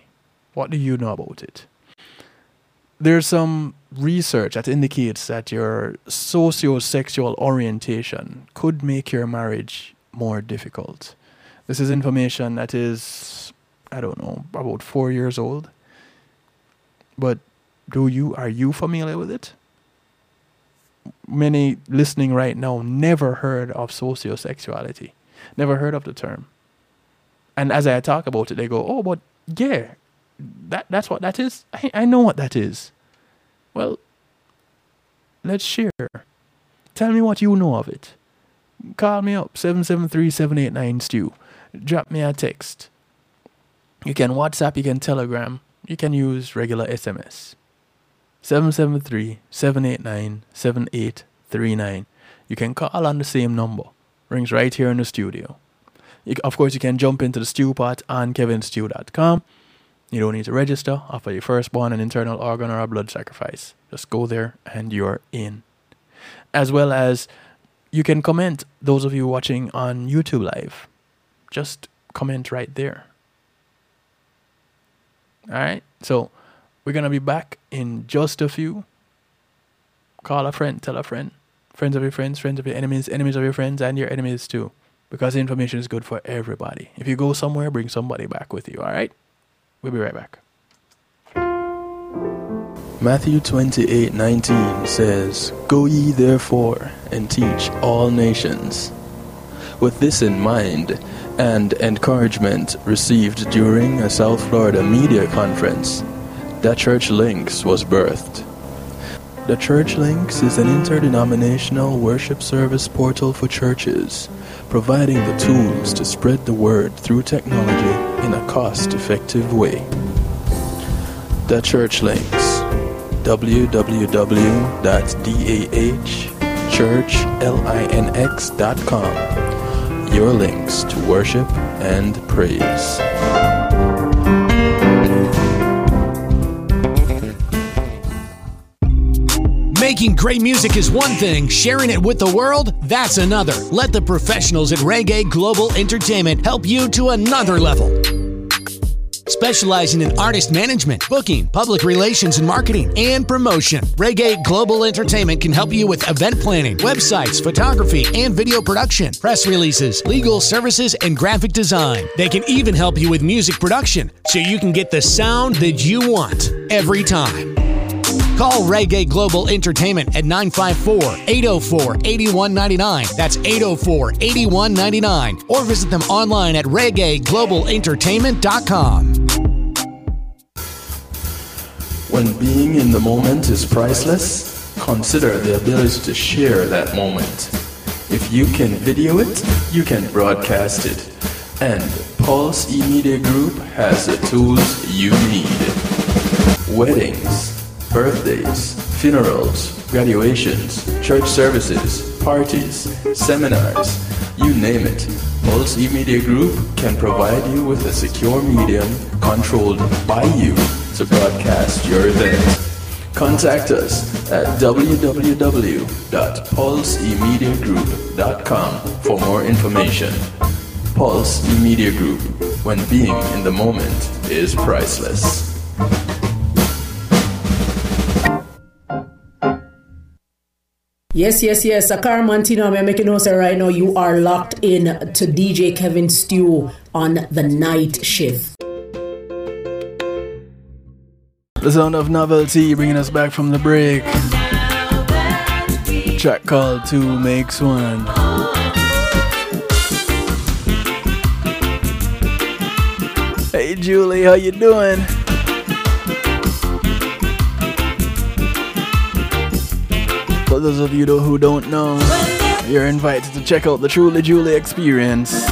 what do you know about it? There's some research that indicates that your sociosexual orientation could make your marriage more difficult. This is information that is, I don't know, about four years old. But do you are you familiar with it? Many listening right now never heard of sociosexuality, never heard of the term. And as I talk about it, they go, "Oh, but yeah, that that's what that is. I, I know what that is." Well, let's share. Tell me what you know of it. Call me up 773-789-STEW. Drop me a text. You can WhatsApp, you can Telegram, you can use regular SMS. 773-789-7839. You can call on the same number. Rings right here in the studio. You, of course, you can jump into the stew pot on kevinstew.com. You don't need to register, offer your firstborn an internal organ or a blood sacrifice. Just go there and you're in. As well as you can comment, those of you watching on YouTube Live. Just comment right there. All right. So we're going to be back in just a few. Call a friend, tell a friend. Friends of your friends, friends of your enemies, enemies of your friends, and your enemies too. Because information is good for everybody. If you go somewhere, bring somebody back with you. All right. We'll be right back. Matthew 28 19 says, Go ye therefore and teach all nations. With this in mind, and encouragement received during a South Florida media conference, The Church Links was birthed. The Church Links is an interdenominational worship service portal for churches, providing the tools to spread the word through technology in a cost effective way. The Church Links www.dahchurchlinx.com. Your links to worship and praise. Making great music is one thing, sharing it with the world, that's another. Let the professionals at Reggae Global Entertainment help you to another level. Specializing in artist management, booking, public relations and marketing, and promotion, Reggae Global Entertainment can help you with event planning, websites, photography, and video production, press releases, legal services, and graphic design. They can even help you with music production so you can get the sound that you want every time. Call Reggae Global Entertainment at 954 804 8199. That's 804 8199. Or visit them online at reggaeglobalentertainment.com. When being in the moment is priceless, consider the ability to share that moment. If you can video it, you can broadcast it. And Pulse E Media Group has the tools you need. Weddings, birthdays, funerals, graduations, church services, parties, seminars, you name it. Pulse E-Media Group can provide you with a secure medium controlled by you to broadcast your event. Contact us at www.pulsemediagroup.com for more information. Pulse E-Media Group, when being in the moment is priceless. Yes, yes, yes. Akar Mantino, I'm making notes right now. You are locked in to DJ Kevin Stew on the night shift. The sound of novelty bringing us back from the break. Track called Two Makes One. Hey Julie, how you doing? For those of you who don't know, You're invited to check out the Truly Julie experience.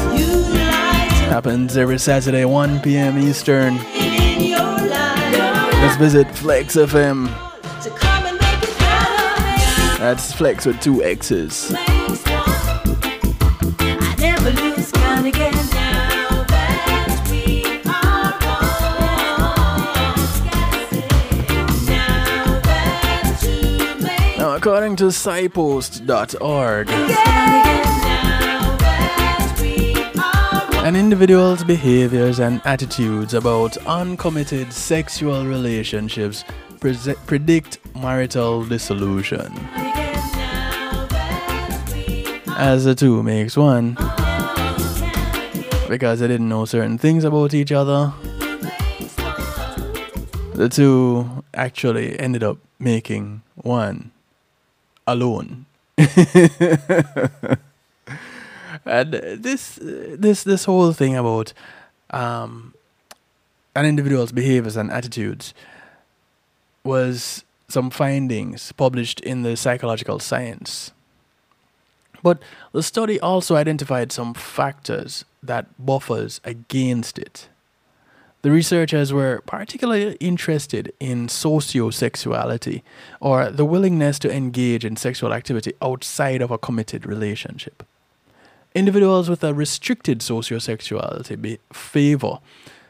Happens every Saturday, 1 p.m. Eastern. Let's visit Flex FM. That's Flex with two X's. According to PsyPost.org, an individual's behaviors and attitudes about uncommitted sexual relationships pre- predict marital dissolution. As the two makes one, because they didn't know certain things about each other, the two actually ended up making one alone. (laughs) and this this this whole thing about um, an individual's behaviors and attitudes was some findings published in the psychological science. But the study also identified some factors that buffers against it. The researchers were particularly interested in sociosexuality, or the willingness to engage in sexual activity outside of a committed relationship. Individuals with a restricted sociosexuality favor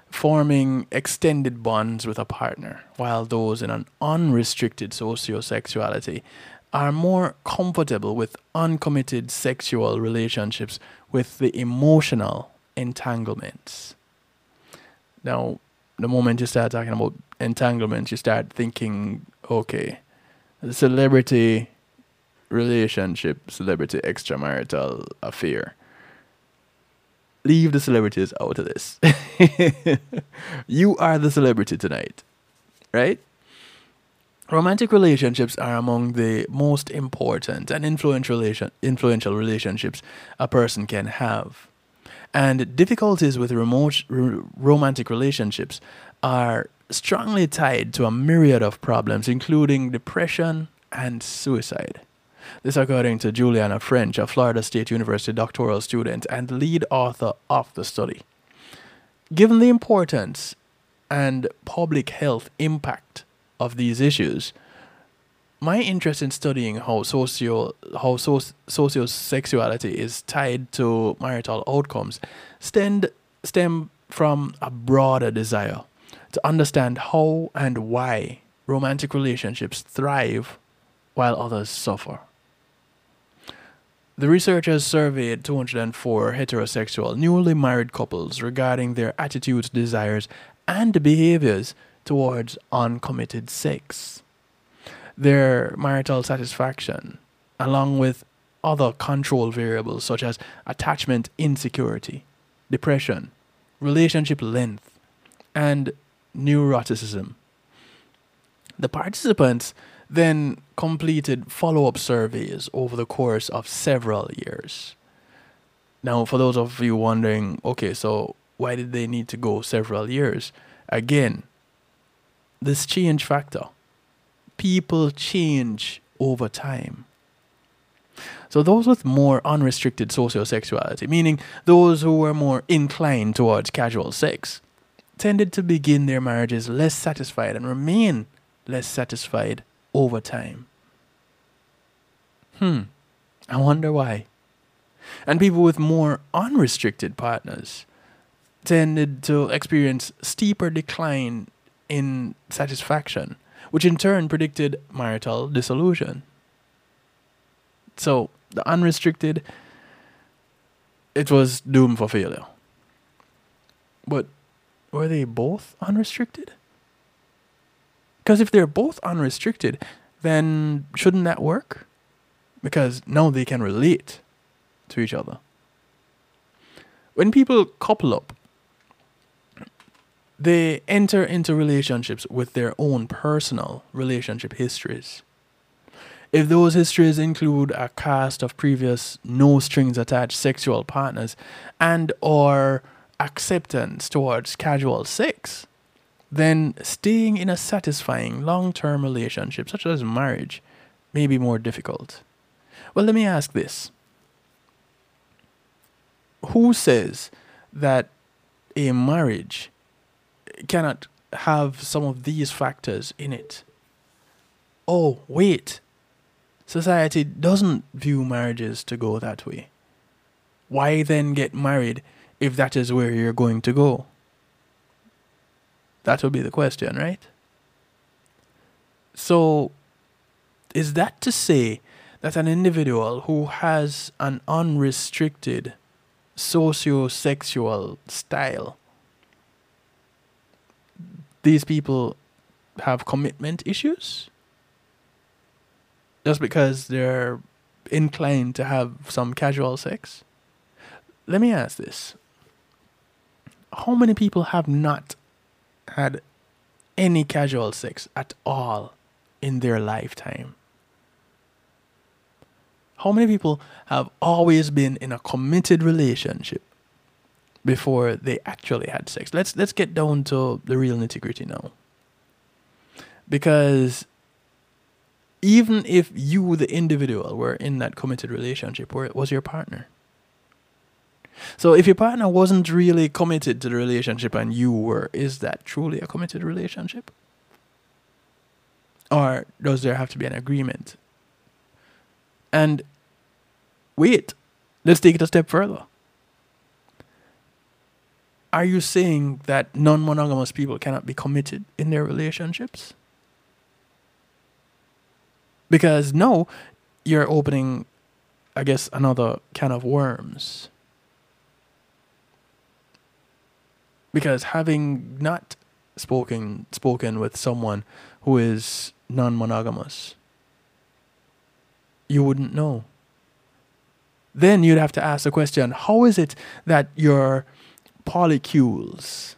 forming extended bonds with a partner, while those in an unrestricted sociosexuality are more comfortable with uncommitted sexual relationships with the emotional entanglements. Now, the moment you start talking about entanglements, you start thinking, okay, celebrity relationship, celebrity extramarital affair. Leave the celebrities out of this. (laughs) you are the celebrity tonight, right? Romantic relationships are among the most important and influential, relation, influential relationships a person can have. And difficulties with remote, romantic relationships are strongly tied to a myriad of problems, including depression and suicide. This, according to Juliana French, a Florida State University doctoral student and lead author of the study. Given the importance and public health impact of these issues, my interest in studying how socio how so, sociosexuality is tied to marital outcomes stem stem from a broader desire to understand how and why romantic relationships thrive while others suffer. The researchers surveyed 204 heterosexual newly married couples regarding their attitudes, desires, and behaviors towards uncommitted sex. Their marital satisfaction, along with other control variables such as attachment insecurity, depression, relationship length, and neuroticism. The participants then completed follow up surveys over the course of several years. Now, for those of you wondering, okay, so why did they need to go several years? Again, this change factor. People change over time. So those with more unrestricted sociosexuality, meaning those who were more inclined towards casual sex, tended to begin their marriages less satisfied and remain less satisfied over time. Hmm, I wonder why. And people with more unrestricted partners tended to experience steeper decline in satisfaction, which in turn predicted marital dissolution. So, the unrestricted, it was doomed for failure. But were they both unrestricted? Because if they're both unrestricted, then shouldn't that work? Because now they can relate to each other. When people couple up, they enter into relationships with their own personal relationship histories. If those histories include a cast of previous no strings attached sexual partners and or acceptance towards casual sex, then staying in a satisfying long-term relationship such as marriage may be more difficult. Well, let me ask this. who says that a marriage cannot have some of these factors in it? Oh, wait. Society doesn't view marriages to go that way. Why then get married if that is where you're going to go? That would be the question, right? So, is that to say that an individual who has an unrestricted socio-sexual style these people have commitment issues just because they're inclined to have some casual sex? Let me ask this. How many people have not had any casual sex at all in their lifetime? How many people have always been in a committed relationship before they actually had sex? Let's let's get down to the real nitty gritty now. Because even if you, the individual, were in that committed relationship, where was your partner? So if your partner wasn't really committed to the relationship and you were, is that truly a committed relationship? Or does there have to be an agreement and wait, let's take it a step further. Are you saying that non monogamous people cannot be committed in their relationships? Because no, you're opening, I guess, another can of worms. Because having not spoken spoken with someone who is non monogamous you wouldn't know. Then you'd have to ask the question how is it that your polycules,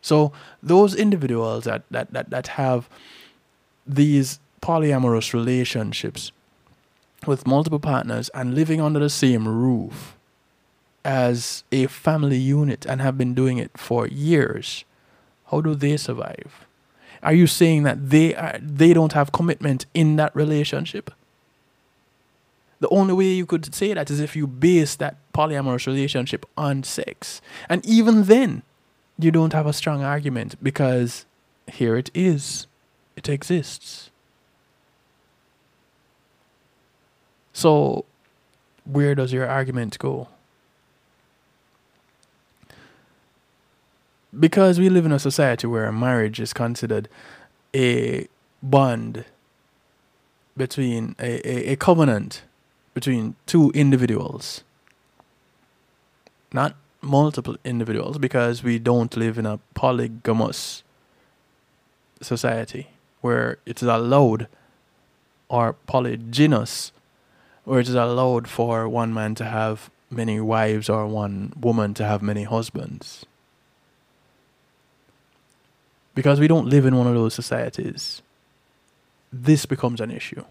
so those individuals that, that, that, that have these polyamorous relationships with multiple partners and living under the same roof as a family unit and have been doing it for years, how do they survive? Are you saying that they are, they don't have commitment in that relationship? The only way you could say that is if you base that polyamorous relationship on sex. And even then, you don't have a strong argument because here it is, it exists. So, where does your argument go? Because we live in a society where marriage is considered a bond between a, a, a covenant between two individuals, not multiple individuals, because we don't live in a polygamous society where it is allowed, or polygynous, where it is allowed for one man to have many wives or one woman to have many husbands. Because we don't live in one of those societies, this becomes an issue.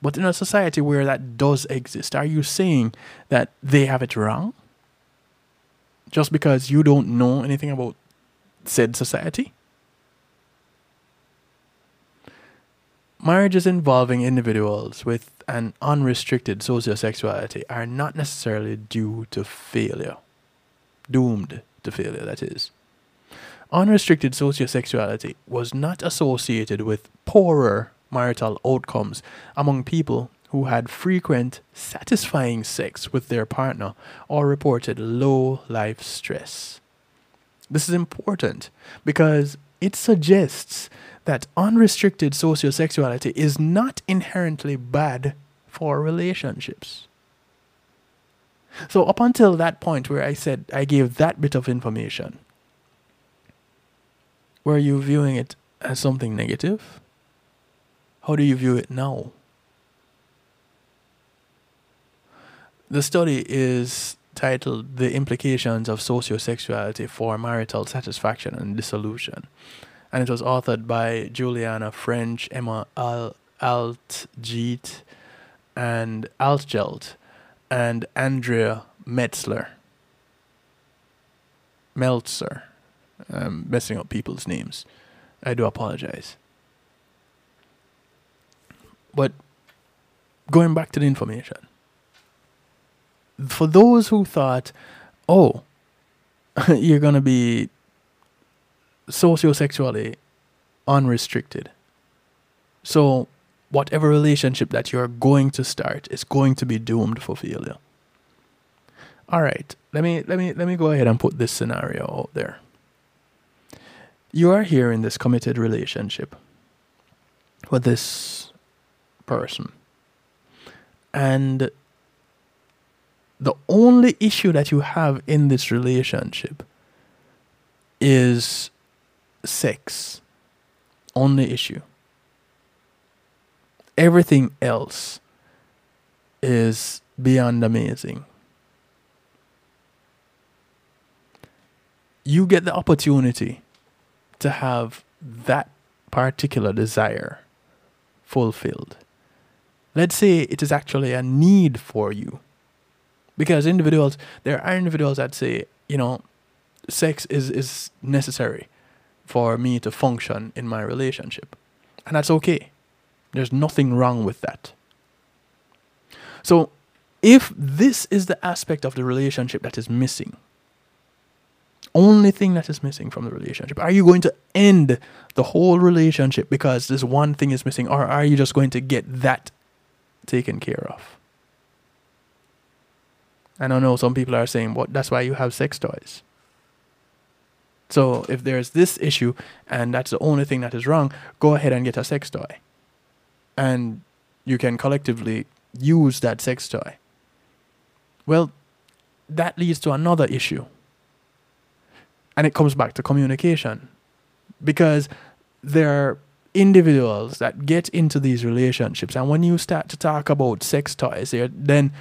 But in a society where that does exist, are you saying that they have it wrong? Just because you don't know anything about said society? Marriages involving individuals with an unrestricted sociosexuality are not necessarily due to failure. Doomed to failure, that is. Unrestricted sociosexuality was not associated with poorer marital outcomes among people who had frequent, satisfying sex with their partner or reported low life stress. This is important because it suggests that unrestricted sociosexuality is not inherently bad for relationships. So, up until that point where I said I gave that bit of information, were you viewing it as something negative? How do you view it now? The study is titled The Implications of Sociosexuality for Marital Satisfaction and Dissolution. And it was authored by Juliana French, Emma Al- Altgelt, and Altgelt, and Andrea Metzler. Meltzer. I'm messing up people's names. I do apologize. But going back to the information, for those who thought, oh, (laughs) you're going to be sociosexually unrestricted. So, whatever relationship that you're going to start is going to be doomed for failure. All right, let me let me let me go ahead and put this scenario out there. You are here in this committed relationship with this person. And the only issue that you have in this relationship is sex. Only issue. Everything else is beyond amazing. You get the opportunity to have that particular desire fulfilled. Let's say it is actually a need for you. Because individuals, there are individuals that say, you know, sex is, is necessary for me to function in my relationship. And that's okay. There's nothing wrong with that. So, if this is the aspect of the relationship that is missing, only thing that is missing from the relationship, are you going to end the whole relationship because this one thing is missing, or are you just going to get that taken care of? And I know some people are saying, well, that's why you have sex toys. So if there's this issue and that's the only thing that is wrong, go ahead and get a sex toy. And you can collectively use that sex toy. Well, that leads to another issue. And it comes back to communication. Because there are individuals that get into these relationships, and when you start to talk about sex toys, then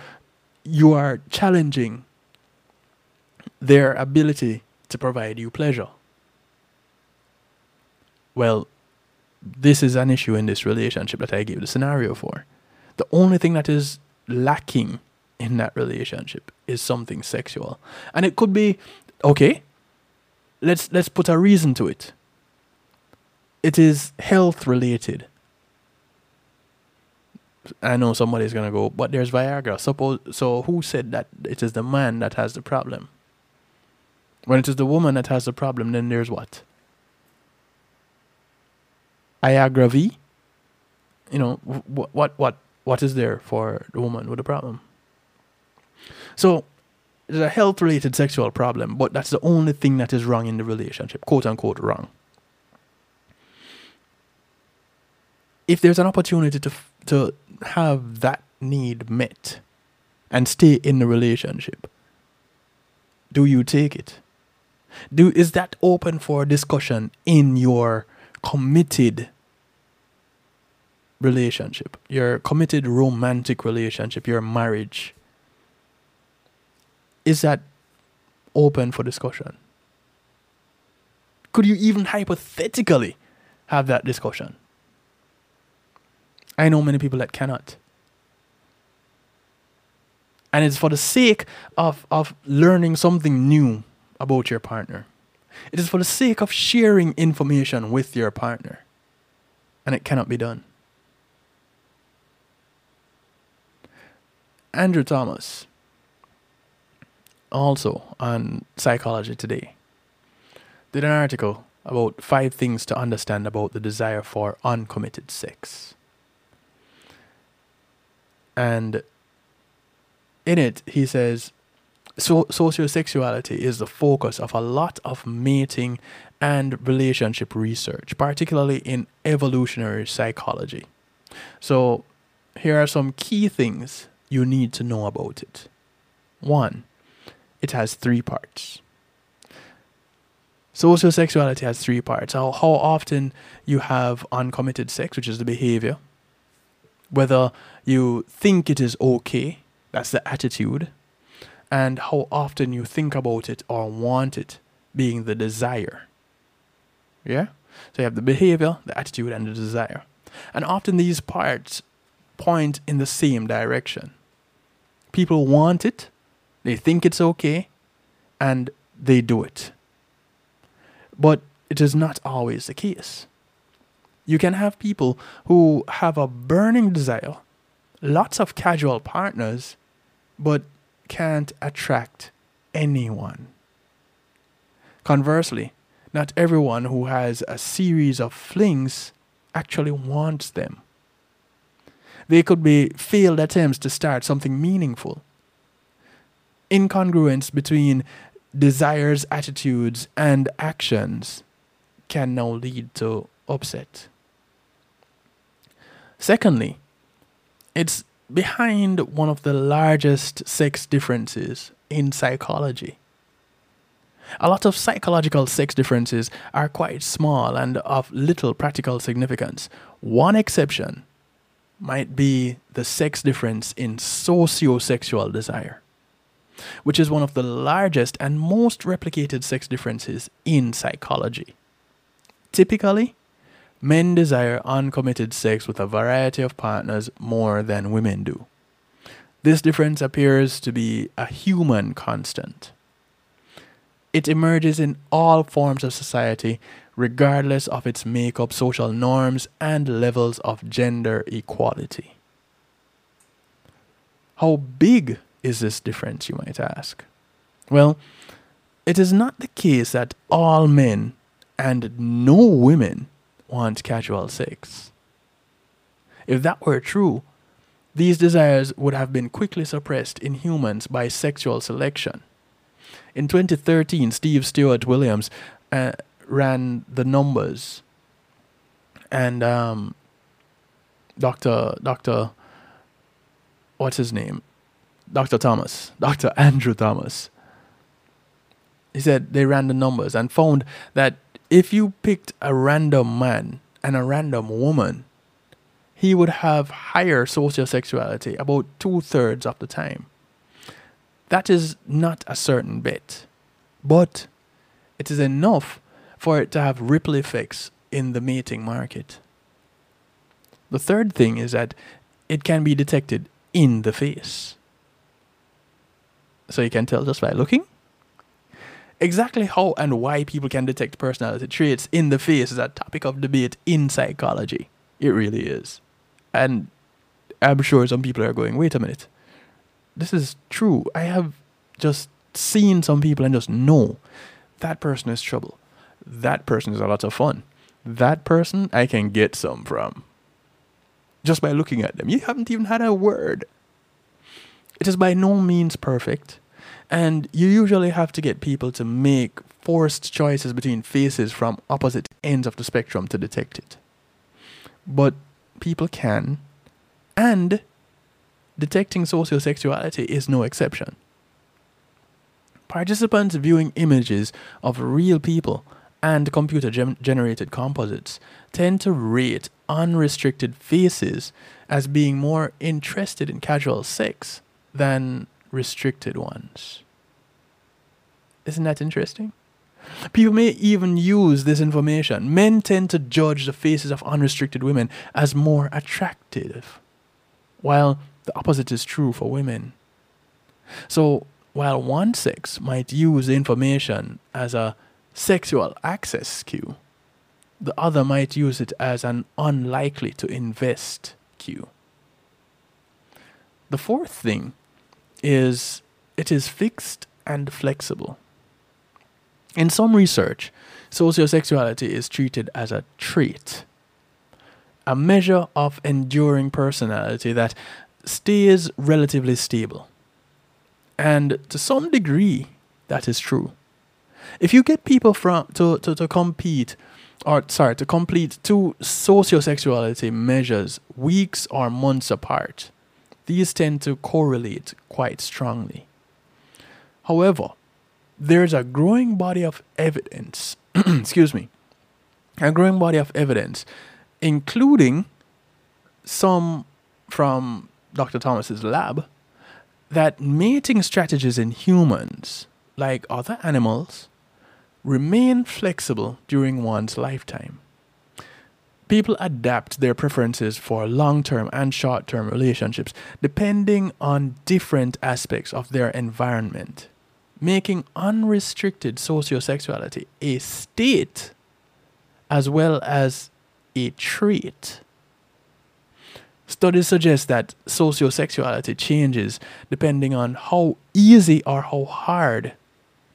you are challenging their ability to provide you pleasure. Well, this is an issue in this relationship that I gave the scenario for. The only thing that is lacking in that relationship is something sexual. And it could be okay, let's let's put a reason to it. It is health related. I know somebody's gonna go, but there's Viagra. Suppose so who said that it is the man that has the problem? When it is the woman that has the problem, then there's what? Viagra V? You know, what what what what is there for the woman with the problem? So it's a health related sexual problem, but that's the only thing that is wrong in the relationship, quote unquote wrong. If there's an opportunity to to have that need met and stay in the relationship, do you take it? Do is that open for discussion in your committed relationship, your committed romantic relationship, your marriage? Is that open for discussion? Could you even hypothetically have that discussion? I know many people that cannot. And it's for the sake of, of learning something new about your partner. It is for the sake of sharing information with your partner. And it cannot be done. Andrew Thomas, also on Psychology Today, did an article about five things to understand about the desire for uncommitted sex. And in it, he says so sociosexuality is the focus of a lot of mating and relationship research, particularly in evolutionary psychology. So, here are some key things you need to know about it. One, it has three parts. Sociosexuality has three parts. How, how often you have uncommitted sex, which is the behavior, whether you think it is okay, that's the attitude, and how often you think about it or want it being the desire. Yeah? So you have the behavior, the attitude, and the desire. And often these parts point in the same direction. People want it, they think it's okay, and they do it. But it is not always the case. You can have people who have a burning desire, lots of casual partners, but can't attract anyone. Conversely, not everyone who has a series of flings actually wants them. They could be failed attempts to start something meaningful. Incongruence between desires, attitudes, and actions can now lead to upset. Secondly, it's behind one of the largest sex differences in psychology. A lot of psychological sex differences are quite small and of little practical significance. One exception might be the sex difference in sociosexual desire, which is one of the largest and most replicated sex differences in psychology. Typically, men desire uncommitted sex with a variety of partners more than women do. This difference appears to be a human constant. It emerges in all forms of society, regardless of its makeup, social norms, and levels of gender equality. How big is this difference, you might ask? Well, it is not the case that all men and no women want casual sex. If that were true, these desires would have been quickly suppressed in humans by sexual selection. In 2013, Steve Stewart Williams uh, ran the numbers, and um, Dr. Dr. What's his name? Dr. Thomas, Dr. (laughs) Andrew Thomas. He said they ran the numbers and found that if you picked a random man and a random woman, he would have higher sociosexuality about two thirds of the time. That is not a certain bet, but it is enough for it to have ripple effects in the mating market. The third thing is that it can be detected in the face. So you can tell just by looking. Exactly how and why people can detect personality traits in the face is a topic of debate in psychology. It really is. And I'm sure some people are going, wait a minute. This is true. I have just seen some people and just know that person is trouble. That person is a lot of fun. That person I can get some from. Just by looking at them. You haven't even had a word. It is by no means perfect. And you usually have to get people to make forced choices between faces from opposite ends of the spectrum to detect it. But people can, and detecting sociosexuality is no exception. Participants viewing images of real people and computer gem- generated composites tend to rate unrestricted faces as being more interested in casual sex than restricted ones. Isn't that interesting? People may even use this information. Men tend to judge the faces of unrestricted women as more attractive, while the opposite is true for women. So, while one sex might use information as a sexual access cue, the other might use it as an unlikely to invest cue. The fourth thing is it is fixed and flexible. In some research, sociosexuality is treated as a trait, a measure of enduring personality that stays relatively stable. And to some degree, that is true. If you get people from to, to, to compete or sorry, to complete two sociosexuality measures weeks or months apart, these tend to correlate quite strongly. However, there's a growing body of evidence, (clears throat) excuse me, a growing body of evidence, including some from Dr. Thomas's lab, that mating strategies in humans, like other animals, remain flexible during one's lifetime. People adapt their preferences for long term and short term relationships depending on different aspects of their environment, making unrestricted sociosexuality a state as well as a trait. Studies suggest that sociosexuality changes depending on how easy or how hard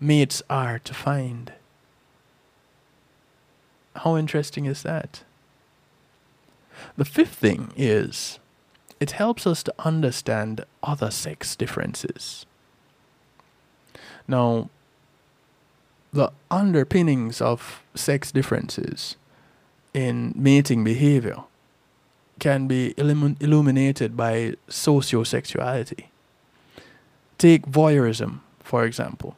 mates are to find. How interesting is that? The fifth thing is it helps us to understand other sex differences. Now, the underpinnings of sex differences in mating behavior can be illumin- illuminated by sociosexuality. Take voyeurism, for example.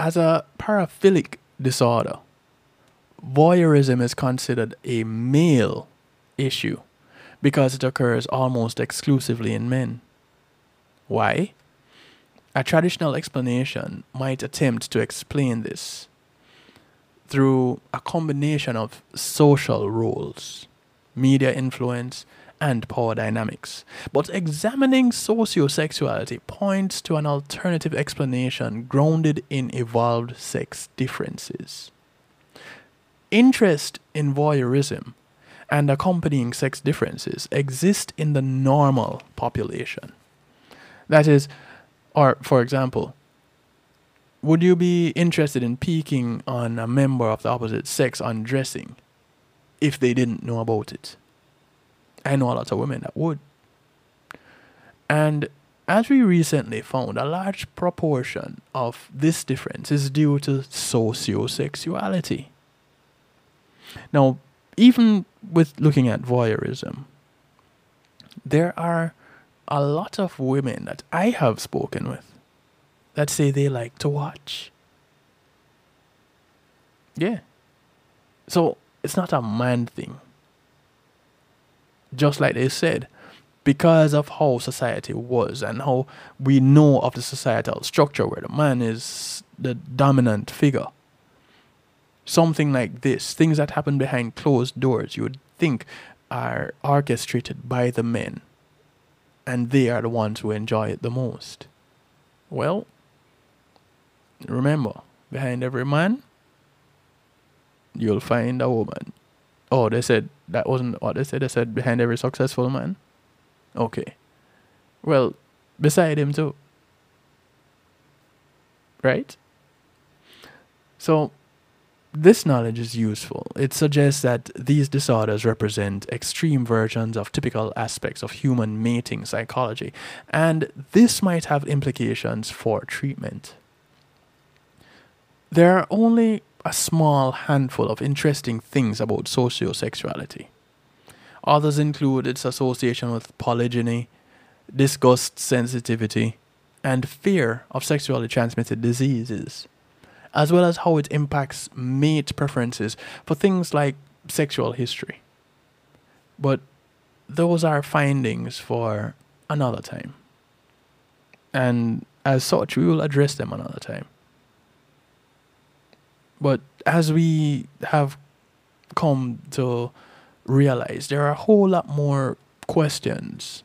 As a paraphilic disorder, voyeurism is considered a male issue because it occurs almost exclusively in men. Why? A traditional explanation might attempt to explain this through a combination of social roles, media influence, and power dynamics. But examining sociosexuality points to an alternative explanation grounded in evolved sex differences. Interest in voyeurism and accompanying sex differences exist in the normal population. That is, or for example, would you be interested in peeking on a member of the opposite sex undressing if they didn't know about it? I know a lot of women that would. And as we recently found, a large proportion of this difference is due to sociosexuality. Now, even with looking at voyeurism, there are a lot of women that I have spoken with that say they like to watch. Yeah. So it's not a man thing. Just like they said, because of how society was and how we know of the societal structure where the man is the dominant figure. Something like this, things that happen behind closed doors, you would think are orchestrated by the men, and they are the ones who enjoy it the most. Well, remember, behind every man, you'll find a woman. Oh, they said that wasn't what they said. They said behind every successful man. Okay. Well, beside him too. Right? So, this knowledge is useful. It suggests that these disorders represent extreme versions of typical aspects of human mating psychology, and this might have implications for treatment. There are only a small handful of interesting things about sociosexuality. Others include its association with polygyny, disgust sensitivity, and fear of sexually transmitted diseases, as well as how it impacts mate preferences for things like sexual history. But those are findings for another time. And as such, we will address them another time. But as we have come to realize, there are a whole lot more questions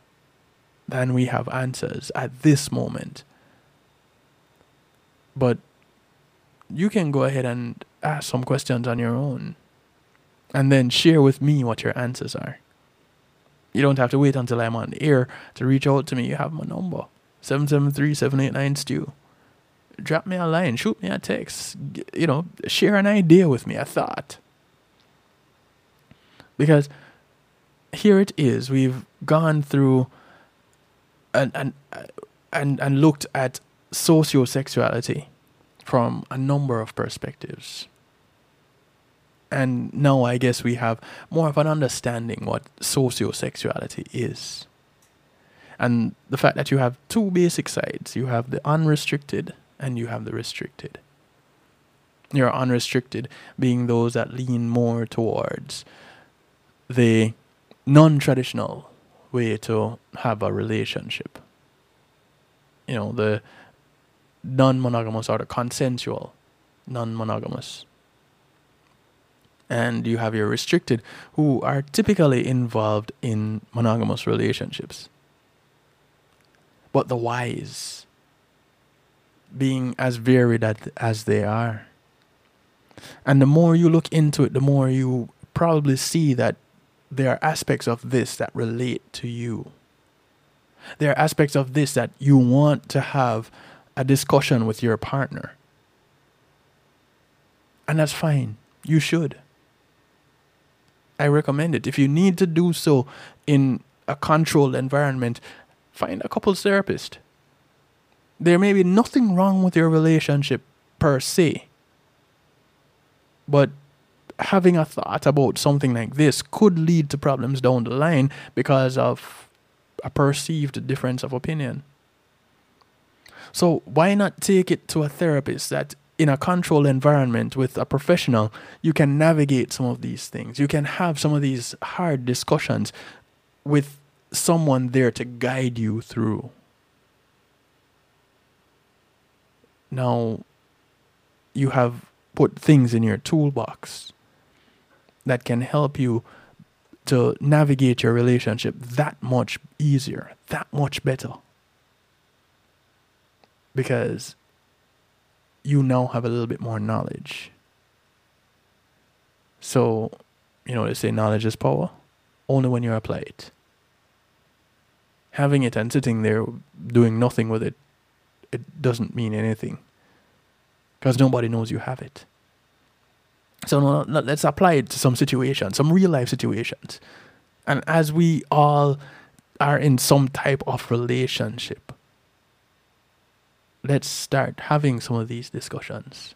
than we have answers at this moment. But you can go ahead and ask some questions on your own and then share with me what your answers are. You don't have to wait until I'm on air to reach out to me. You have my number 773 789 Stew drop me a line, shoot me a text, you know, share an idea with me, a thought. Because here it is, we've gone through and and and, and looked at sociosexuality from a number of perspectives. And now I guess we have more of an understanding what sociosexuality is. And the fact that you have two basic sides you have the unrestricted and you have the restricted. Your unrestricted being those that lean more towards the non traditional way to have a relationship. You know, the non monogamous or consensual non monogamous. And you have your restricted who are typically involved in monogamous relationships. But the wise being as varied as they are. And the more you look into it, the more you probably see that there are aspects of this that relate to you. There are aspects of this that you want to have a discussion with your partner. And that's fine. You should. I recommend it. If you need to do so in a controlled environment, find a couples therapist. There may be nothing wrong with your relationship per se, but having a thought about something like this could lead to problems down the line because of a perceived difference of opinion. So, why not take it to a therapist that in a controlled environment with a professional, you can navigate some of these things. You can have some of these hard discussions with someone there to guide you through. Now, you have put things in your toolbox that can help you to navigate your relationship that much easier, that much better. Because you now have a little bit more knowledge. So, you know, they say knowledge is power only when you apply it. Having it and sitting there doing nothing with it, it doesn't mean anything because nobody knows you have it. So no, no, let's apply it to some situations, some real life situations. And as we all are in some type of relationship, let's start having some of these discussions.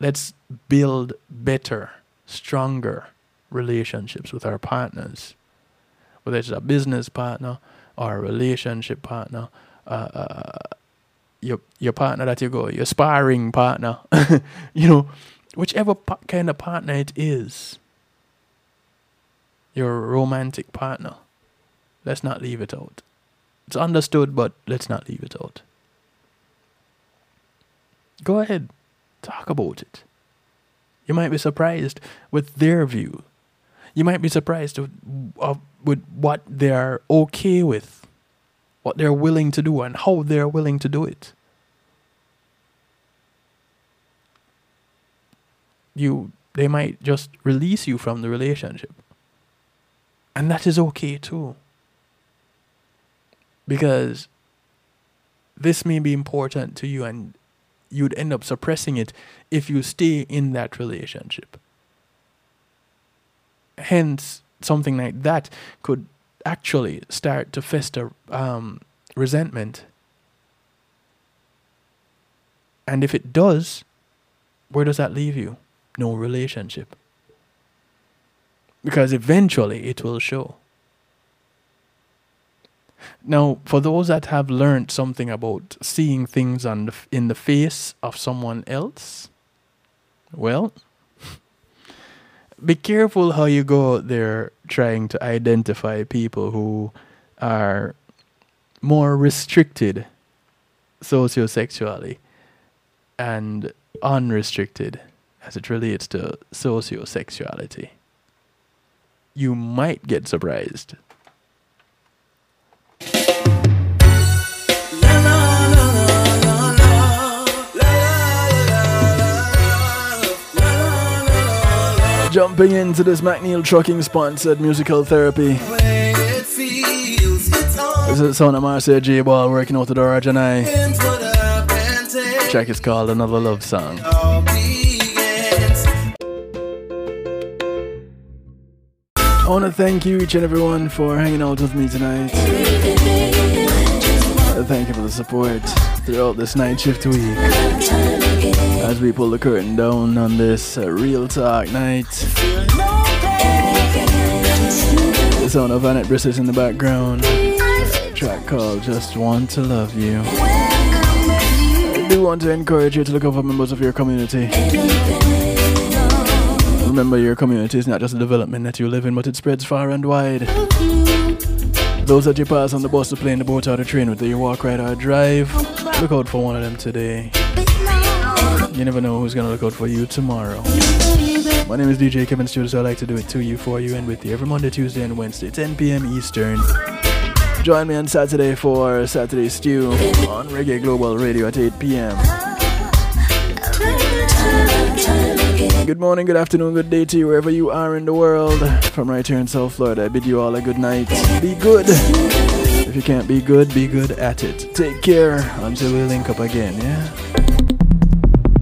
Let's build better, stronger relationships with our partners, whether it's a business partner or a relationship partner, uh, uh, your your partner that you go, your sparring partner, (laughs) you know, whichever kind of partner it is, your romantic partner. Let's not leave it out. It's understood, but let's not leave it out. Go ahead, talk about it. You might be surprised with their view. You might be surprised with, with what they're okay with, what they're willing to do, and how they're willing to do it. You, they might just release you from the relationship, and that is okay too because this may be important to you and you'd end up suppressing it if you stay in that relationship. Hence, something like that could actually start to fester um, resentment. And if it does, where does that leave you? No relationship. Because eventually it will show. Now, for those that have learned something about seeing things on the, in the face of someone else, well, (laughs) be careful how you go out there trying to identify people who are more restricted sociosexually and unrestricted as it relates to sociosexuality. You might get surprised. Jumping into this McNeil Trucking sponsored musical therapy. This is son of Marcia J Ball working out the door and. Track is called Another Love Song. I want to thank you each and everyone for hanging out with me tonight. Thank you for the support throughout this night shift week. As we pull the curtain down on this uh, real talk night. The sound of Annette Briss in the background. A track called Just Want to Love You. I do want to encourage you to look out for members of your community. Remember, your community is not just a development that you live in, but it spreads far and wide. Those that you pass on the bus, the plane, the boat, or the train, whether you walk, ride, or drive, look out for one of them today. You never know who's gonna look out for you tomorrow. My name is DJ Kevin Stewart, so I like to do it to you, for you, and with you every Monday, Tuesday, and Wednesday, 10 p.m. Eastern. Join me on Saturday for Saturday Stew on Reggae Global Radio at 8 p.m. Good morning, good afternoon, good day to you wherever you are in the world. From right here in South Florida, I bid you all a good night. Be good. If you can't be good, be good at it. Take care until we link up again, yeah?